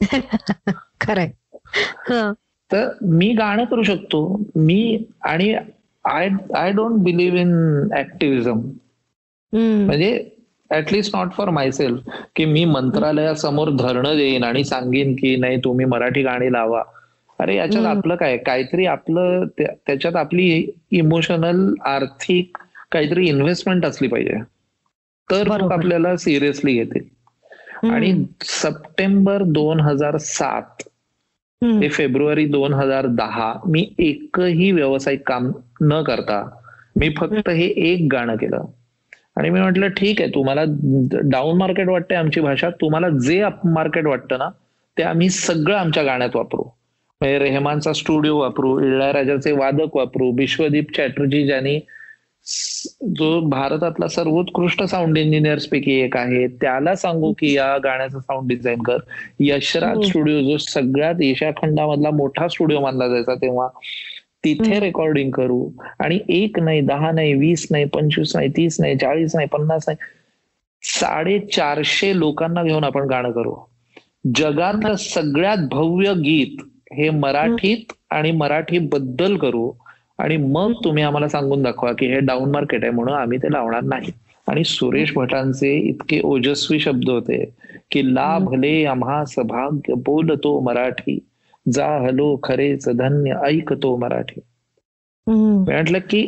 खरंय हं. तर मी गाणं करू शकतो मी आणि I I don't believe in activism hmm. म्हणजे ऍटलिस्ट नॉट फॉर मायसेल्फ की मी मंत्रालयासमोर धरणं देईन आणि सांगेन की नाही तुम्ही मराठी गाणी लावा अरे याच्यात. आपलं काय काहीतरी आपलं त्या- त्याच्यात आपली इमोशनल आर्थिक काहीतरी इन्व्हेस्टमेंट असली पाहिजे तर. आपल्याला सिरियसली घेतील आणि सप्टेंबर दोन हजार सात. ते फेब्रुवारी दोन हजार दहा मी एकही व्यावसायिक काम न करता मी फक्त हे एक गाणं केलं. आणि मी म्हटलं ठीक आहे तुम्हाला डाऊन मार्केट वाटते आमची भाषा तुम्हाला जे अप मार्केट वाटतं ना ते आम्ही सगळं आमच्या गाण्यात वापरू. म्हणजे रेहमानचा स्टुडिओ वापरू इळ्याराजाचे वादक वापरू विश्वदीप चॅटर्जी ज्यांनी जो भारतातला सर्वोत्कृष्ट साऊंड इंजिनियर्स पैकी एक आहे त्याला सांगू की या गाण्याचं साऊंड डिझाईन कर. यशराज. स्टुडिओ जो सगळ्यात एशिया खंडामधला मोठा स्टुडिओ मानला जायचा तेव्हा तिथे. रेकॉर्डिंग करू. आणि एक नाही दहा नाही वीस नाही पंचवीस नाही तीस नाही चाळीस नाही पन्नास नाही साडेचारशे लोकांना घेऊन आपण गाणं करू. जगातलं सगळ्यात भव्य गीत हे मराठीत आणि मराठी बद्दल करू. आणि मग तुम्ही आम्हाला सांगून दाखवा की हे डाऊन मार्केट आहे म्हणून आम्ही ते लावणार नाही. आणि सुरेश भटांचे इतके ओजस्वी शब्द होते की ला भले आम्हा सभाग्य बोलतो मराठी जा हलो खरेच धन्य ऐकतो मराठी. म्हटलं की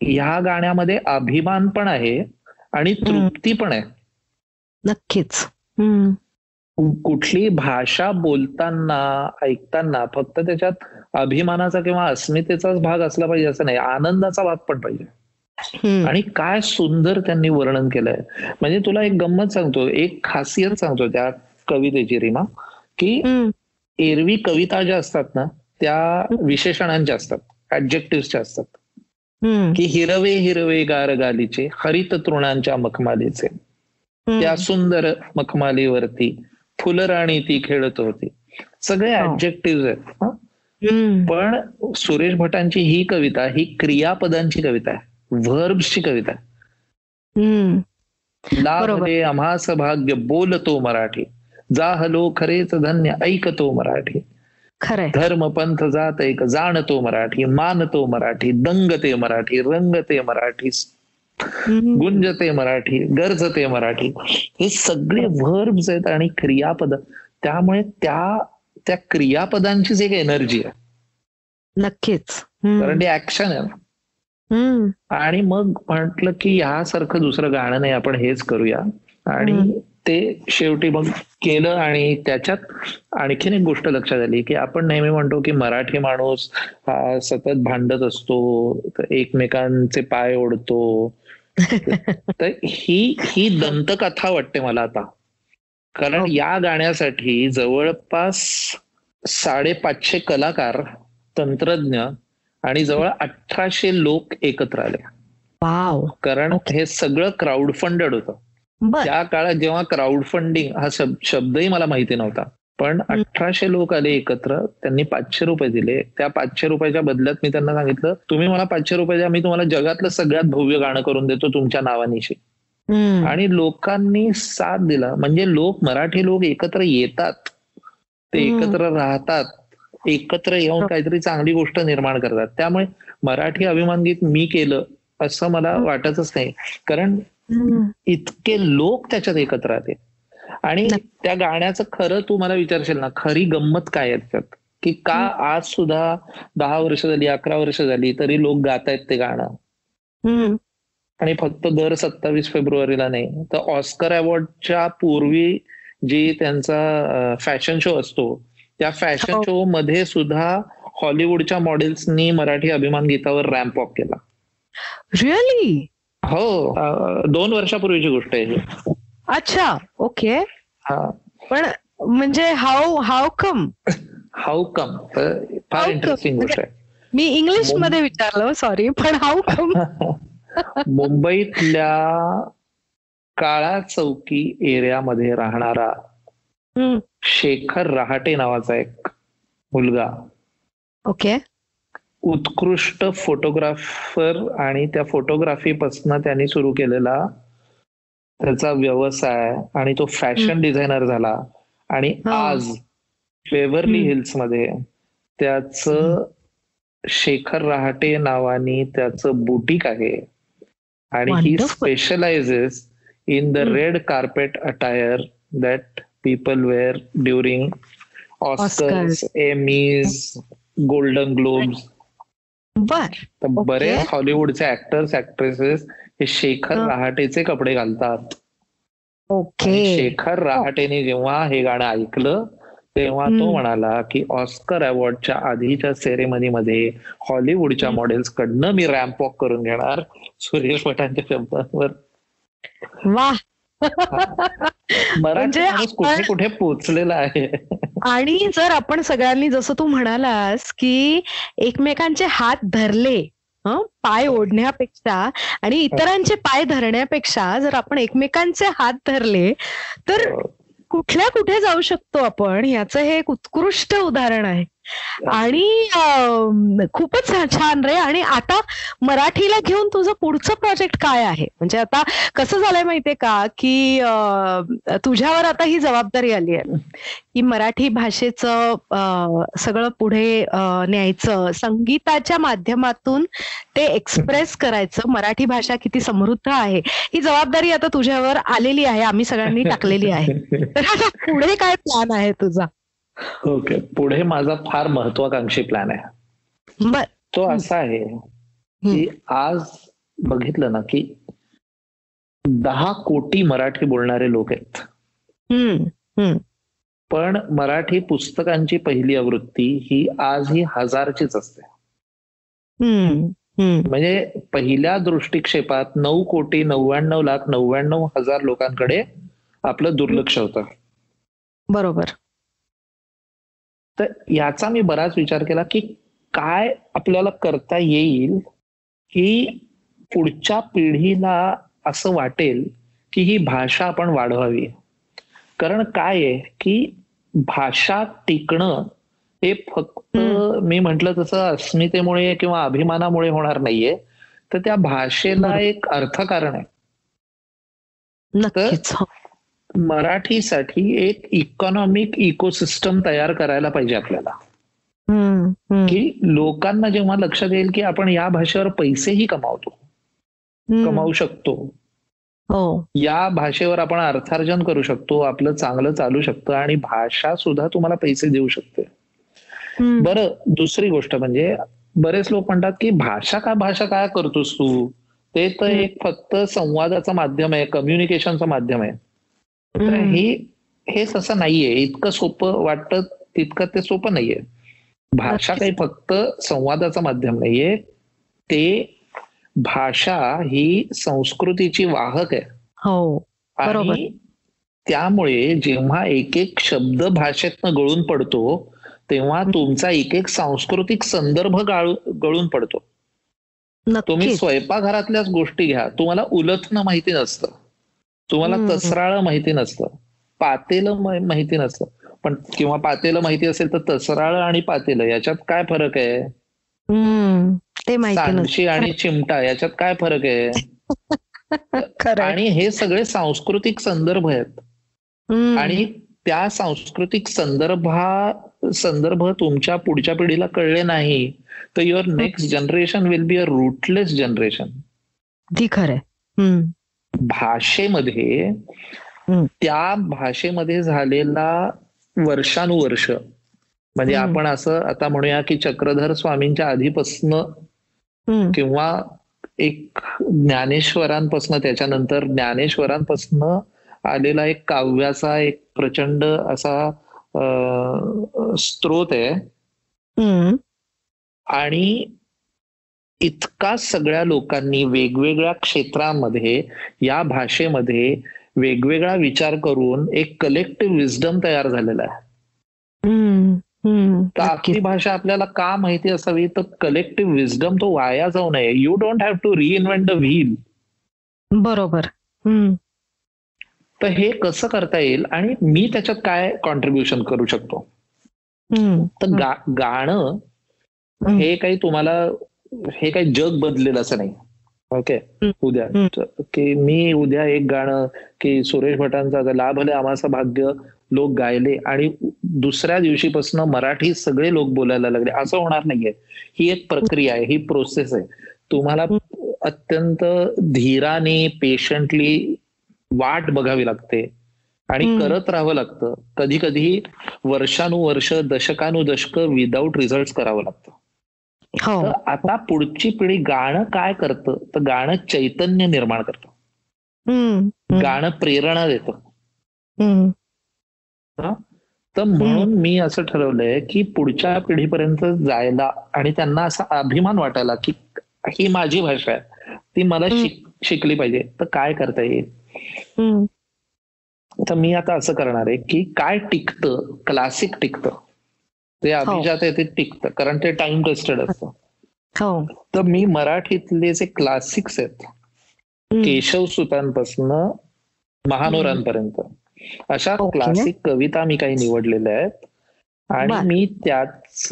ह्या गाण्यामध्ये अभिमान पण आहे आणि तृप्ती पण आहे. नक्कीच. कुठली भाषा बोलताना ऐकताना फक्त त्याच्यात अभिमानाचा किंवा अस्मितेचाच भाग असला पाहिजे असं नाही आनंदाचा भाग पण पाहिजे. आणि काय सुंदर त्यांनी वर्णन केलंय म्हणजे तुला एक गंमत सांगतो एक खासियत सांगतो त्या कवितेची रीमा की. एरवी कविता ज्या असतात ना त्या विशेषणांच्या असतात ऍब्जेक्टिव्हच्या असतात. की हिरवे हिरवे गार गालीचे हरित तृणांच्या मखमालीचे त्या सुंदर मखमालीवरती फुलराणी ती खेळत होती सगळे. ऍब्जेक्टिव्ह आहेत हं? हम्म. पण सुरेश भटांची ही कविता ही क्रियापदांची कविता आहे. व्हर्ब्सची कविता आहे. हम्म. लाभ बरोबर. दे आम्हास भाग्य बोलतो मराठी. जा हलो खरेच धन्य ऐकतो मराठी. खरंय. धर्म पंथ जात एक जाणतो मराठी मानतो मराठी दंगते मराठी रंगते मराठी. गुंजते मराठी गरजते मराठी. हे सगळे व्हर्ब्स आहेत आणि क्रियापद. त्यामुळे त्या त्या क्रियापदांचीच एक एनर्जी आहे नक्कीच. कारण ते ऍक्शन आहे ना. आणि मग म्हटलं की ह्यासारखं दुसरं गाणं नाही आपण हेच करूया आणि. ते शेवटी मग केलं आणि त्याच्यात आणखीन एक गोष्ट लक्षात आली की आपण नेहमी म्हणतो की मराठी माणूस हा सतत भांडत असतो एकमेकांचे पाय ओढतो तर ही ही दंतकथा वाटते मला आता कारण या गाण्यासाठी जवळपास साडेपाचशे कलाकार तंत्रज्ञ आणि जवळ अठराशे लोक एकत्र आले. वाव. कारण हे सगळं क्राऊड फंडेड होतं त्या काळात जेव्हा क्राऊड फंडिंग हा शब- शब्दही मला माहिती नव्हता. पण अठराशे लोक आले एकत्र त्यांनी पाचशे रुपये दिले. त्या पाचशे रुपयाच्या बदल्यात मी त्यांना सांगितलं तुम्ही मला पाचशे रुपये द्या मी तुम्हाला जगातलं सगळ्यात भव्य गाणं करून देतो तुमच्या नावानिशी. आणि लोकांनी साथ दिला. म्हणजे लोक मराठी लोक एकत्र येतात. ते. एकत्र राहतात. एकत्र येऊन काहीतरी चांगली गोष्ट निर्माण करतात. त्यामुळे मराठी अभिमान गीत मी केलं असं मला वाटतच नाही. कारण. इतके लोक त्याच्यात एकत्र आले. आणि. त्या गाण्याचं खरं तू मला विचारशील ना खरी गंमत काय आहे त्याच्यात? की का आज सुद्धा दहा वर्ष झाली अकरा वर्ष झाली तरी लोक गातायत ते गाणं. आणि फक्त दर सत्तावीस फेब्रुवारीला नाही. तर ऑस्कर अवॉर्डच्या पूर्वी जी त्यांचा फॅशन शो असतो त्या फॅशन हो. शो मध्ये सुद्धा हॉलिवूडच्या मॉडेल्सनी मराठी अभिमान गीतावर रॅम्प वॉक केला. रिअली हो. दोन वर्षापूर्वीची गोष्ट आहे ही. अच्छा ओके. पण म्हणजे how how come how come फार? इंटरेस्टिंग गोष्ट आहे. मी इंग्लिशमध्ये विचारलं सॉरी पण हाऊ कम मुंबईतल्या काळा चौकी एरियामध्ये राहणारा शेखर रहाटे नावाचा एक मुलगा. ओके उत्कृष्ट फोटोग्राफर आणि त्या फोटोग्राफी पासन त्यांनी सुरू केलेला त्याचा व्यवसाय आणि तो फॅशन डिझायनर झाला. आणि. आज हम्म. हिल्समध्ये त्याच शेखर रहाटे नावानी त्याचं बुटीक आहे. आणि ही. Specialises in the. Red carpet attire that people wear during Oscars Emmys Golden Globes बर. बरेच हॉलिवूडचे ऍक्टर्स ऍक्ट्रेसेस हे शेखर. रहाटेचे कपडे घालतात ओके शेखर रहाटेने जेव्हा हे गाणं ऐकलं तेव्हा तो. म्हणाला की ऑस्कर अवॉर्डच्या आधीच्या सेरेमनी मध्ये हॉलिवूडच्या. मॉडेल्स कडनं मी रॅम्प वॉक करून घेणार. सुरेश भटांच्या शब्दांवर. म्हणजे कुठे कुठे पोचलेला आहे. आणि जर आपण सगळ्यांनी जसं तू म्हणालास की एकमेकांचे हात धरले हं, पाय ओढण्यापेक्षा आणि इतरांचे पाय धरण्यापेक्षा जर आपण एकमेकांचे हात धरले तर कुठल्या कुठे जाऊ शकतो आपण? याचं हे एक उत्कृष्ट उदाहरण आहे. आणि खूपच छान रे. आणि आता मराठीला घेऊन तुझं पुढचं प्रोजेक्ट काय आहे? म्हणजे आता कसं झालंय माहितीये का? की तुझ्यावर आता ही जबाबदारी आली आहे. की मराठी भाषेचं सगळं पुढे न्यायचं संगीताच्या माध्यमातून ते एक्सप्रेस करायचं. मराठी भाषा किती समृद्ध आहे. ही जबाबदारी आता तुझ्यावर आलेली आहे. आम्ही सगळ्यांनी टाकलेली आहे. तर आता पुढे काय प्लॅन आहे तुझा? ओके. पुढे माझा फार महत्वाकांक्षी प्लॅन आहे. बर. तो असा आहे की आज बघितलं ना की दहा कोटी मराठी बोलणारे लोक आहेत. पण मराठी पुस्तकांची पहिली आवृत्ती ही आजही हजारचीच असते. म्हणजे पहिल्या दृष्टिक्षेपात नऊ कोटी नव्याण्णव लाख नव्याण्णव हजार लोकांकडे आपलं दुर्लक्ष होतं. बरोबर. तर याचा मी बराच विचार केला की काय आपल्याला करता येईल की पुढच्या पिढीला असं वाटेल की ही भाषा आपण वाढवावी कारण काय आहे की भाषा टिकणं हे फक्त मी म्हंटल तसं अस्मितेमुळे किंवा अभिमानामुळे होणार नाहीये तर त्या भाषेला. एक अर्थकारण आहे नक्कीच. मराठीसाठी एक इकॉनॉमिक इकोसिस्टम तयार करायला पाहिजे आपल्याला. की लोकांना जेव्हा लक्षात येईल की आपण या भाषेवर पैसेही कमावतो. कमावू शकतो. हो. या भाषेवर आपण अर्थार्जन करू शकतो आपलं चांगलं चालू शकतं आणि भाषा सुद्धा तुम्हाला पैसे देऊ शकते. बरं दुसरी गोष्ट म्हणजे बरेच लोक म्हणतात की भाषा का भाषा काय करतोस तू? ते तर. एक फक्त संवादाचं माध्यम आहे कम्युनिकेशनचं माध्यम आहे. तर. हे हे तसं नाहीये. इतकं सोपं वाटतं तितकं ते सोपं नाहीये. भाषा. काही फक्त संवादाचं माध्यम नाहीये. ते भाषा ही संस्कृतीची वाहक आहे. हो बरोबर. आणि त्यामुळे जेव्हा एक एक शब्द भाषेतनं गळून पडतो तेव्हा तुमचा एक एक सांस्कृतिक संदर्भ गाळू- गळून पडतो. तुम्ही स्वयंपाकघरातल्याच गोष्टी घ्या. तुम्हाला उलथणं माहिती नसतं. तुम्हाला. तसराळ माहिती नसतं. पातेलं माहिती नसतं. पण किंवा पातेलं माहिती असेल तर तसराळ आणि पातेलं याच्यात काय फरक आहे. ते माहिती सांडशी आणि चिमटा याच्यात काय फरक आहे? खरं आणि हे सगळे सांस्कृतिक संदर्भ आहेत. आणि त्या सांस्कृतिक संदर्भा संदर्भ तुमच्या पुढच्या पिढीला कळले नाही तर your next generation will be a rootless generation ती हम्म. भाषेमध्ये. त्या भाषेमध्ये झालेला वर्षानुवर्ष म्हणजे. आपण असं आता म्हणूया की चक्रधर स्वामींच्या आधीपासनं. किंवा एक ज्ञानेश्वरांपासनं त्याच्यानंतर ज्ञानेश्वरांपासनं आलेला एक काव्याचा एक प्रचंड असा अं, स्रोत आहे. आणि इतका सगळ्या लोकांनी वेगवेगळ्या क्षेत्रामध्ये या भाषेमध्ये वेगवेगळा विचार करून एक कलेक्टिव्ह विजडम तयार झालेला आहे. तर. आपली भाषा आपल्याला का माहिती असावी तर कलेक्टिव्ह विजडम तो वाया जाऊ नये you don't have to reinvent the wheel बरोबर. तर हे कसं करता येईल आणि मी त्याच्यात काय कॉन्ट्रीब्युशन करू शकतो. तर गाणं. हे काही तुम्हाला हे काही जग बदलेलं असं नाही. ओके. उद्या. की मी उद्या एक गाणं की सुरेश भटांचा लाभले आम्हाचं भाग्य लोक गायले आणि दुसऱ्या दिवशीपासून मराठी सगळे लोक बोलायला लागले. असं होणार नाहीये. ही एक प्रक्रिया आहे. ही प्रोसेस आहे. तुम्हाला अत्यंत धीराने पेशंटली वाट बघावी लागते. आणि. करत राहावं लागतं. कधी कधी वर्षानुवर्ष दशकानुदशक विदाऊट रिझल्ट करावं लागतं. तर आता पुढची पिढी गाणं काय करतं? तर गाणं चैतन्य निर्माण करतं. गाणं प्रेरणा देतं. तर म्हणून मी असं ठरवलंय की पुढच्या पिढीपर्यंत जायला आणि त्यांना असा अभिमान वाटायला की ही माझी भाषा आहे. ती मला. शिक शिकली पाहिजे. तर काय करता येईल. तर मी आता असं करणार आहे की काय टिकतं? क्लासिक टिकतं. ते अभिजात आहे ते टिकतं कारण ते टाइम टेस्टेड असतं हो तर मी मराठीतले जे क्लासिक्स आहेत. केशव सुतांपासून महानोरांपर्यंत अशा. क्लासिक कविता मी काही निवडलेल्या आहेत आणि. मी त्याच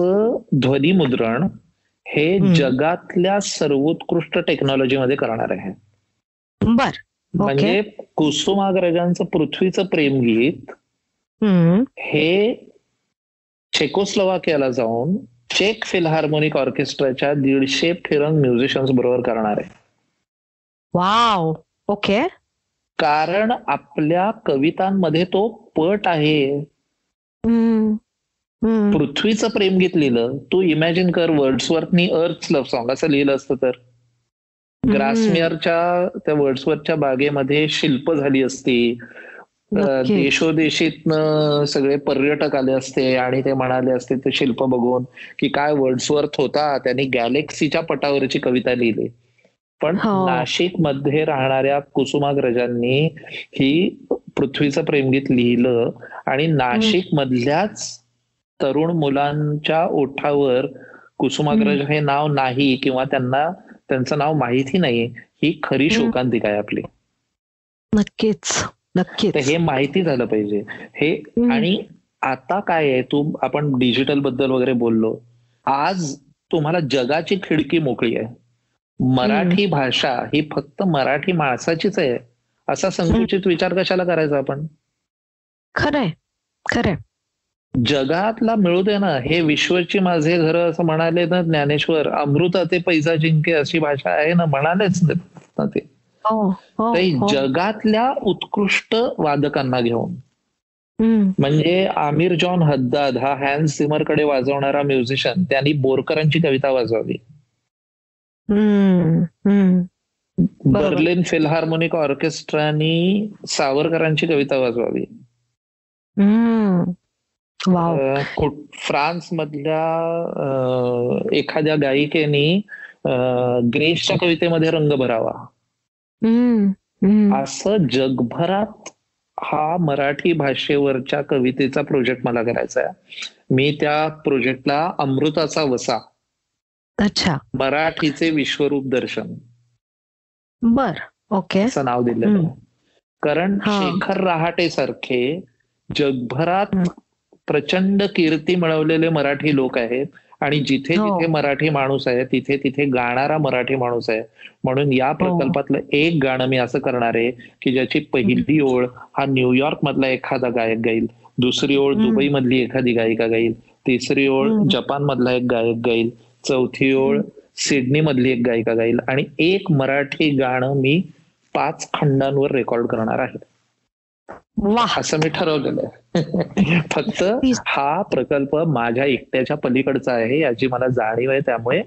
ध्वनिमुद्रण हे. जगातल्या सर्वोत्कृष्ट टेक्नॉलॉजीमध्ये करणार आहे बर म्हणजे कुसुमाग्रजांचं पृथ्वीचं प्रेमगीत. हे चेकोस्लोवाकियाला जाऊन चेक फिलहार्मोनिक ऑर्केस्ट्राच्या दीडशे फिरंग म्युझिशियन्स बरोबर करणार आहे. वाव. ओके. कारण आपल्या कवितांमध्ये तो पट आहे. पृथ्वीचं प्रेमगीत लिहिलं तू इमॅजिन कर वर्ड्सवर्थनी अर्थ लव्ह सॉन्ग असं लिहिलं असतं तर. ग्रासमियरच्या त्या वर्ड्सवरच्या बागेमध्ये शिल्प झाली असती. देशोदेशीतनं सगळे पर्यटक आले असते आणि ते म्हणाले असते ते शिल्प बघून की काय वर्ड्सवर्थ होता. त्यांनी गॅलेक्सीच्या पटावरची कविता लिहिली. पण हो. नाशिकमध्ये राहणाऱ्या कुसुमाग्रजांनी ही पृथ्वीचं प्रेमगीत लिहिलं आणि नाशिक मधल्याच तरुण मुलांच्या ओठावर कुसुमाग्रज हे नाव नाही किंवा त्यांना त्यांचं नाव माहिती नाही ही खरी. शोकांतिका आहे आपली. नक्कीच. नक्कीच. तर हे माहिती झालं पाहिजे. हे. आणि आता काय आहे? तू आपण डिजिटलबद्दल वगैरे बोललो. आज तुम्हाला जगाची खिडकी मोकळी आहे. मराठी भाषा ही फक्त मराठी माणसाचीच आहे. असा संकुचित विचार कशाला करायचा आपण? खरंय. खरंय. जगातला मिळू दे ना. हे विश्वची माझे घर असं म्हणाले ना ज्ञानेश्वर अमृता ते पैसा जिंके अशी भाषा आहे ना. म्हणालेच ना ते. जगातल्या उत्कृष्ट वादकांना घेऊन. म्हणजे आमिर जॉन हद्दाद हा हॅन्स सिमरकडे वाजवणारा म्युझिशियन त्यांनी बोरकरांची कविता वाजवली. बर्लिन फिल्हार्मोनिक ऑर्केस्ट्रानी सावरकरांची कविता वाजवावी. फ्रान्स मधल्या एखाद्या गायिकेनी ग्रेसच्या कवितेमध्ये रंग भरावा. असं जगभरात हा मराठी भाषेवरच्या कवितेचा प्रोजेक्ट मला करायचा आहे. मी त्या प्रोजेक्टला अमृताचा वसा अच्छा. मराठीचे विश्वरूप दर्शन बर ओके. असं नाव दिलेलं कारण. शेखर रहाटे सारखे जगभरात. प्रचंड कीर्ती मिळवलेले मराठी लोक आहेत. आणि जिथे हो. जिथे मराठी माणूस आहे तिथे तिथे गाणारा मराठी माणूस आहे म्हणून या प्रकल्पातलं एक गाणं मी असं करणार आहे की ज्याची पहिली ओळ हा न्यूयॉर्क मधला एखादा गायक गाईल दुसरी ओळ. दुबई मधली एखादी गायिका गाईल तिसरी ओळ. जपान मधला एक गायक गाईल चौथी ओळ सिडनी मधली एक गायिका गाईल आणि एक मराठी गाणं मी पाच खंडांवर रेकॉर्ड करणार आहे असं मी ठरवलेलं आहे फक्त हा प्रकल्प माझ्या एकट्याच्या पलीकडचा आहे याची मला जाणीव आहे त्यामुळे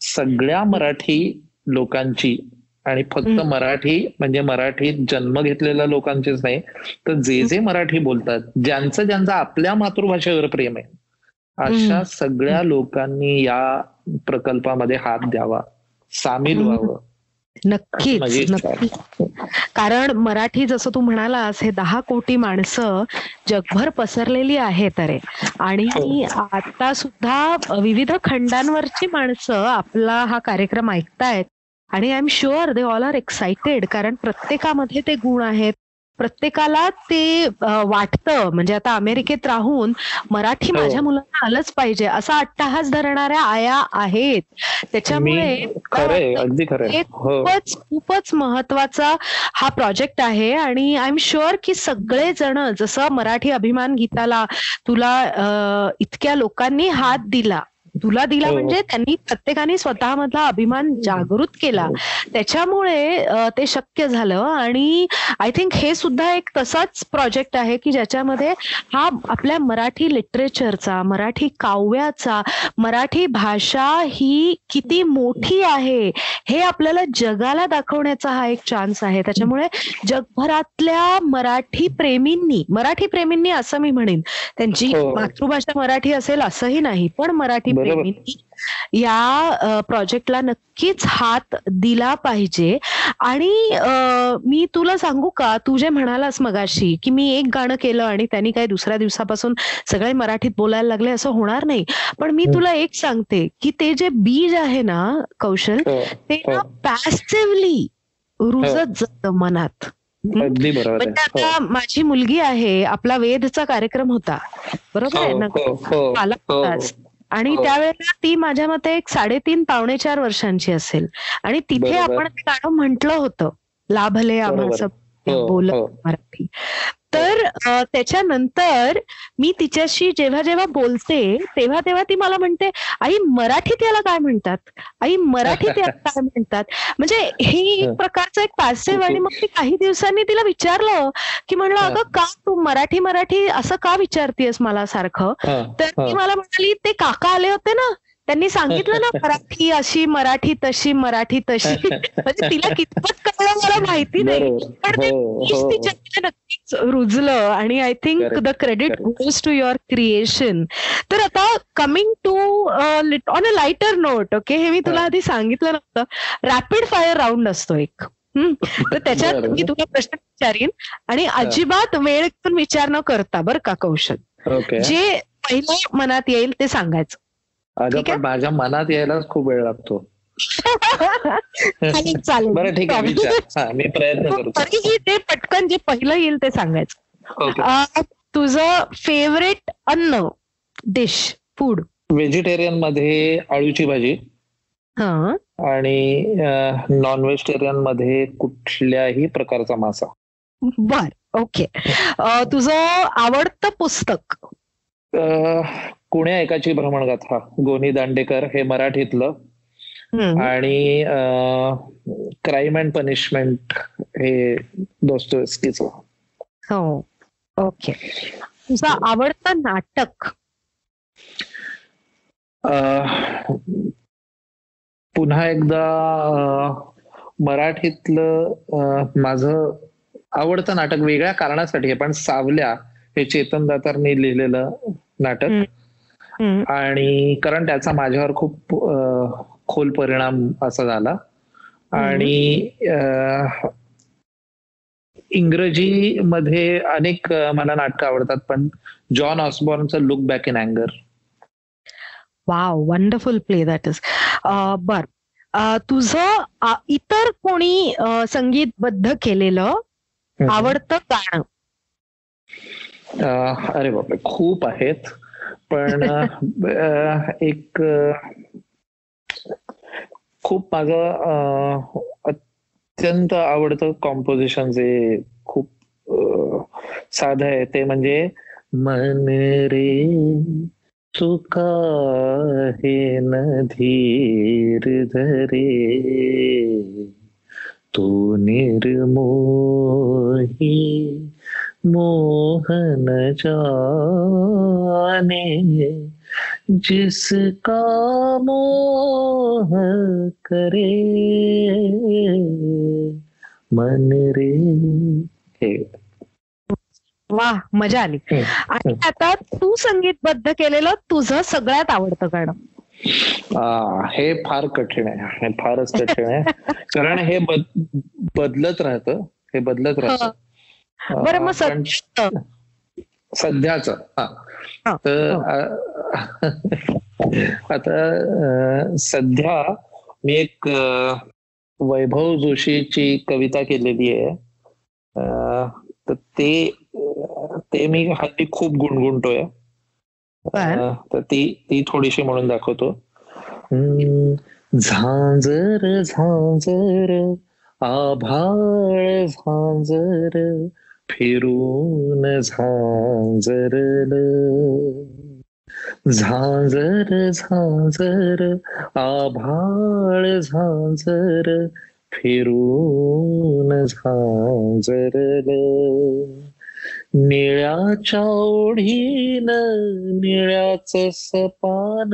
सगळ्या मराठी लोकांची आणि फक्त. मराठी म्हणजे मराठीत जन्म घेतलेल्या लोकांचीच नाही तर जे जे मराठी बोलतात ज्यांचं ज्यांचं आपल्या मातृभाषेवर प्रेम आहे अशा. सगळ्या लोकांनी या प्रकल्पामध्ये हात द्यावा सामील. व्हावं नक्कीच माझी इच्छा आहे. नक्की कारण मराठी जसं तू म्हणालास हे दहा कोटी माणसं जगभर पसरलेली आहेत अरे आणि हो. आता सुद्धा विविध खंडांवरची माणसं आपला हा कार्यक्रम ऐकतायत आणि I am sure they all are excited कारण प्रत्येकामध्ये ते गुण आहेत प्रत्येकाला ते वाटतं. म्हणजे आता अमेरिकेत राहून मराठी हो. माझ्या मुलांना आलंच पाहिजे. असा अट्टहास धरणाऱ्या आया आहेत. त्याच्यामुळे हे खूपच खूपच महत्त्वाचा हा प्रोजेक्ट आहे. आणि आय एम शुअर की सगळे जण जसं मराठी अभिमान गीताला तुला इतक्या लोकांनी हात दिला. तुला दिला हो. म्हणजे त्यांनी प्रत्येकाने स्वतःमधला अभिमान जागृत केला त्याच्यामुळे अ, ते शक्य झालं आणि आय थिंक हे सुद्धा एक तसाच प्रोजेक्ट आहे की ज्याच्यामध्ये हा आपल्या मराठी लिटरेचरचा मराठी काव्याचा मराठी भाषा ही किती मोठी आहे हे आपल्याला जगाला दाखवण्याचा हा एक चान्स आहे त्याच्यामुळे जगभरातल्या मराठी प्रेमींनी मराठी प्रेमींनी असं मी म्हणेन त्यांची हो. मातृभाषा मराठी असेल असंही नाही पण मराठी. प्रेमींनी या प्रोजेक्टला नक्कीच हात दिला पाहिजे. आणि मी तुला सांगू का तू जे म्हणालास मगाशी की मी एक गाणं केलं आणि त्यांनी काही दुसऱ्या दिवसापासून सगळे मराठीत बोलायला लागले असं होणार नाही. पण मी. तुला एक सांगते की ते जे बीज आहे ना कौशल हो, ते ना हो. पॅसिव्हली रुजत जात मनात. म्हणजे आता माझी मुलगी आहे आपला वेदचा कार्यक्रम होता. बरोबर आहे हो, ना? हो, हो, हो. आणि हो. त्यावेळेला ती माझ्या मते एक साडेतीन पावणे चार वर्षांची असेल आणि तिथे. आपण ते गाणं म्हटलं होतं लाभले. आम्हाला हो, बोल हो. मराठी तर त्याच्यानंतर मी तिच्याशी जेव्हा जेव्हा बोलते तेव्हा तेव्हा ती मला म्हणते आई मराठीत याला काय म्हणतात आई मराठीत याला काय म्हणतात म्हणजे ही एक. प्रकारचं एक पॅसिव्ह आणि मग मी काही दिवसांनी तिला विचारलं की म्हणलं. अगं का तू मराठी मराठी असं का विचारतेस मला सारखं तर ती. मला म्हणाली ते काका आले होते ना त्यांनी सांगितलं ना मराठी अशी मराठी तशी मराठी तशी. म्हणजे तिला कितपत कळलं मला माहिती नाही. पण हो हो. तिच्याकडे नक्कीच रुजलं. आणि I think the credit. Goes to your creation तर आता coming to on a lighter note okay हे मी तुला. आधी सांगितलं नव्हतं. रॅपिड फायर राऊंड असतो एक. हम्म. तर त्याच्यात. मी तुला प्रश्न विचारीन. आणि अजिबात वेळ विचार न करता बरं का कौशल? जे पहिलं मनात येईल ते सांगायचं. अगं? पण माझ्या मनात यायलाच खूप वेळ लागतो. बरं ठीक आहे हा मी प्रयत्न करतो. तरीही ते पटकन जे पहिलं येईल ते सांगायचं. तुझं फेवरेट अन्न डिश फूड व्हेजिटेरियनमध्ये आळूची भाजी. हा. आणि नॉन व्हेजिटेरियनमध्ये कुठल्याही प्रकारचा मासा. बर ओके. तुझं आवडतं पुस्तक? कुण्या एकाची भ्रमणगाथा गोनी दांडेकर हे मराठीतलं. आणि क्राईम अँड पनिशमेंट हे दोस्तोस्कीचं हो. ओके. तुझं आवडतं नाटक? पुन्हा एकदा मराठीतलं माझं आवडतं नाटक वेगळ्या कारणासाठी आहे पण सावल्या हे चेतन दातारने लिहिलेलं नाटक. आणि कारण त्याचा माझ्यावर खूप खोल परिणाम असा झाला. आणि इंग्रजी मध्ये अनेक मला नाटकं आवडतात पण जॉन ऑसबॉर्नचं look back in अँगर. Wow wonderful play that is. बर. तुझं इतर कोणी संगीतबद्ध केलेलं आवडतं गाणं? अरे बापरे खूप आहेत. पण एक खूप माझं अत्यंत आवडतं कॉम्पोजिशन जे खूप साध साधं आहे ते म्हणजे मन रे चुका हे न धीर धरे तू निर्मोही मोहन जाने जिसका मोह करे। मन रे हे. वा मजा आली. आणि आता तू संगीतबद्ध केलेलं तुझं सगळ्यात आवडतं गाणं. हे फार कठीण आहे हे फारच कठीण आहे. कारण हे बद- बदलत राहतं हे बदलत राहतं. बरं मग सध्या सध्याच. हा, तर आता सध्या मी एक वैभव जोशीची कविता केलेली आहे. तर ते ते मी हल्ली खूप गुणगुणतोय. तर ती ती थोडीशी म्हणून दाखवतो. झांजर झांजर आभाळ झांजर फिरून झांजरल. झांजर झांजर आभाळ झांजर फिरून झांजरल. निळ्याच्या ओढीन निळ्याच सपान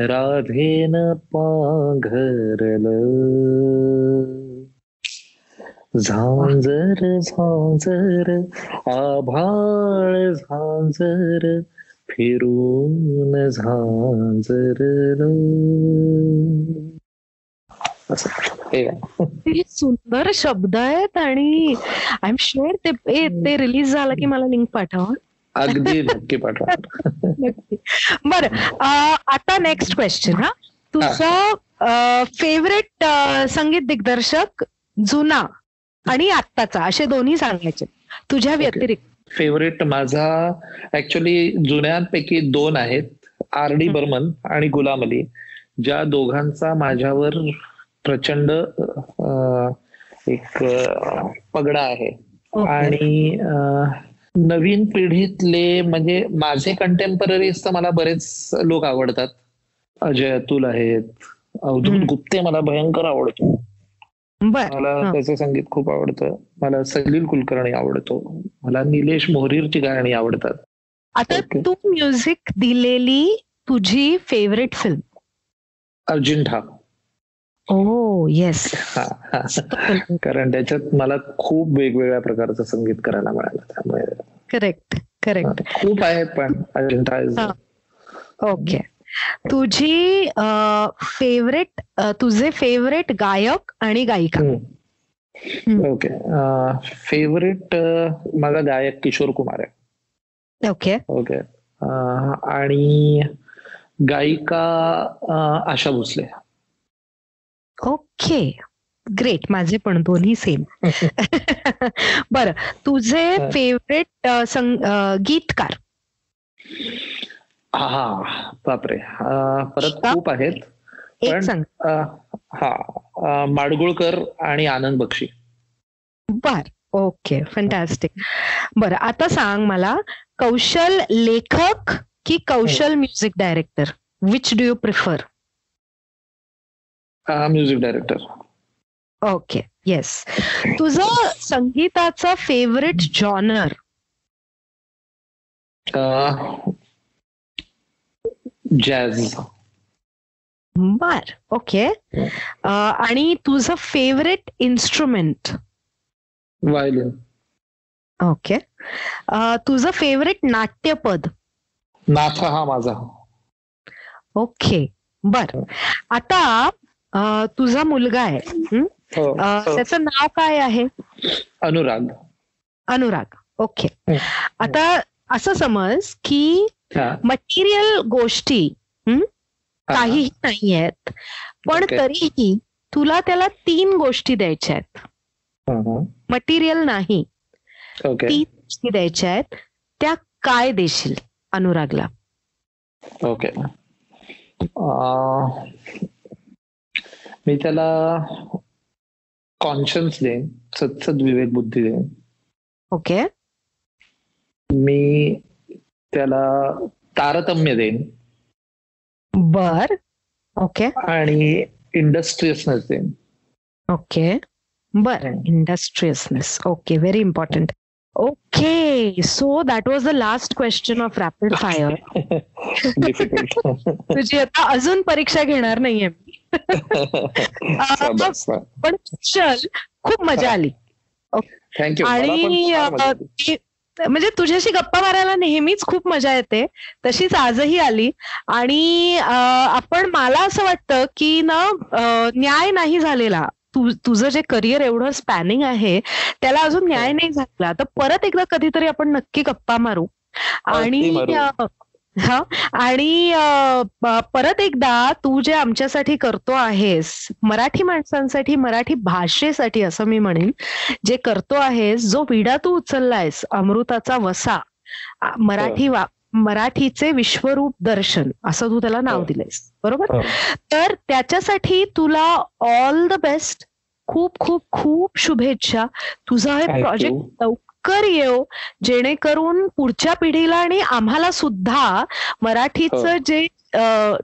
राधेन पांघरल. झांजर झांजर आभाळ झांजर फिरून हे. किती सुंदर शब्द आहेत आणि आय एम शुअर ते ते रिलीज झालं की मला लिंक पाठवा. अगदी नक्की पाठवा. बरं आता नेक्स्ट क्वेश्चन हा. तुझा फेवरेट संगीत दिग्दर्शक जुना आणि आत्ताचा असे दोन्ही सांगायचे. तुझ्या व्यतिरिक्त. फेवरेट माझा ऍक्च्युली जुन्यांपैकी दोन आहेत. आर डी बर्मन आणि गुलाम अली. ज्या दोघांचा माझ्यावर प्रचंड एक पगडा आहे. आणि नवीन पिढीतले म्हणजे माझे कंटेम्पररीज तर मला बरेच लोक आवडतात. अजय अतुल आहेत. अवधूत. गुप्ते मला भयंकर आवडतो मला. त्याचं संगीत खूप आवडतं मला सलील कुलकर्णी आवडतो मला निलेश मोहरीरची गाणी आवडतात आता. तू म्युझिक दिलेली तुझी favourite film Ajintha oh yes. कारण त्याच्यात मला खूप वेगवेगळ्या प्रकारचं संगीत करायला मिळालं त्यामुळे करेक्ट करेक्ट खूप आहेत पण अजिंठा. ओके तुझी फेवरेट तुझे फेवरेट गायक आणि गायिका. हम्म. ओके. फेवरेट माझा गायक किशोर कुमार आहे. ओके. ओके. आणि गायिका आशा भोसले. ओके. ग्रेट माझे पण दोन्ही सेम बर. तुझे हा. फेवरेट गीतकार? हा बापरे. परत? खूप आहेत. पण- हा माडगुळकर आणि आनंद बक्षी. बर ओके फंटॅस्टिक बरं आता सांग मला कौशल लेखक की Kaushal music director which do you prefer music director okay yes तुझं संगीताचा फेवरेट जॉनर जॅझ बर ओके आणि तुझं फेवरेट इन्स्ट्रुमेंट व्हायलिन ओके तुझं फेवरेट नाट्यपद? नाथ हा माझा. ओके बर. आता तुझा मुलगा आहे. हं? हो. त्याचं नाव काय आहे? अनुराग. अनुराग. ओके हं. आता असं समज की मटेरियल गोष्टी. काहीही नाही आहेत पण. तरीही तुला त्याला तीन गोष्टी द्यायच्या आहेत. मटेरियल नाही. तीन गोष्टी द्यायच्या आहेत त्या काय देशील अनुरागला? ओके मी त्याला कॉन्शियन्स देईन सत्सद विवेक बुद्धी देईन. ओके मी त्याला तारतम्य देईन. बर. ओके. आणि इंडस्ट्रियसनेस देईन. ओके. बर. Industriousness. Okay. Very important okay. So that was the last question of rapid fire तुझी आता अजून परीक्षा घेणार नाहीये मी. पण चल. खूप मजा आली. थँक्यू आणि म्हणजे तुझ्याशी गप्पा मारायला नेहमीच खूप मजा येते. तशीच आजही आली. आणि आपण मला असं वाटतं की ना न्याय नाही झालेला. तु तुझं जे करिअर एवढं स्पॅनिंग आहे त्याला अजून न्याय नाही झाला. तर परत एकदा कधीतरी आपण नक्की गप्पा मारू. आणि हा आणि अ, परत एकदा तू जे आमच्यासाठी करतो आहेस मराठी माणसांसाठी मराठी भाषेसाठी असं मी म्हणेन जे करतो आहेस जो विडा तू उचललायस अमृताचा वसा आ, मराठी वा मराठीचे विश्वरूप दर्शन असं तू त्याला नाव हो. दिलंयस बरोबर हो. तर त्याच्यासाठी तुला ऑल द बेस्ट खूप खूप खूप शुभेच्छा तुझा हे. प्रोजेक्ट लवकर येऊ जेणेकरून पुढच्या पिढीला आणि आम्हाला सुद्धा मराठीचं हो. जे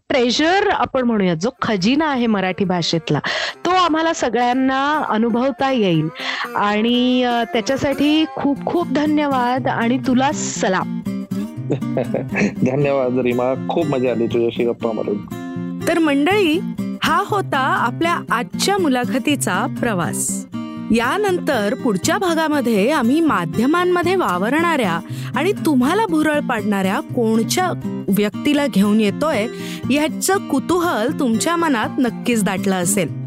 ट्रेजर आपण म्हणूया जो खजिना आहे मराठी भाषेतला तो आम्हाला सगळ्यांना अनुभवता येईल. आणि त्याच्यासाठी खूप खूप धन्यवाद आणि तुला सलाम. धन्यवाद रीमा खूप मजा आली तुझ्याशी गप्पा मारून. तर मंडळी हा होता आपल्या आजच्या मुलाखतीचा प्रवास. यानंतर पुढच्या भागामध्ये आम्ही माध्यमांमध्ये वावरणाऱ्या आणि तुम्हाला भुरळ पाडणाऱ्या कोणच्या व्यक्तीला घेऊन येतोय ह्याचं कुतूहल तुमच्या मनात नक्कीच दाटलं असेल.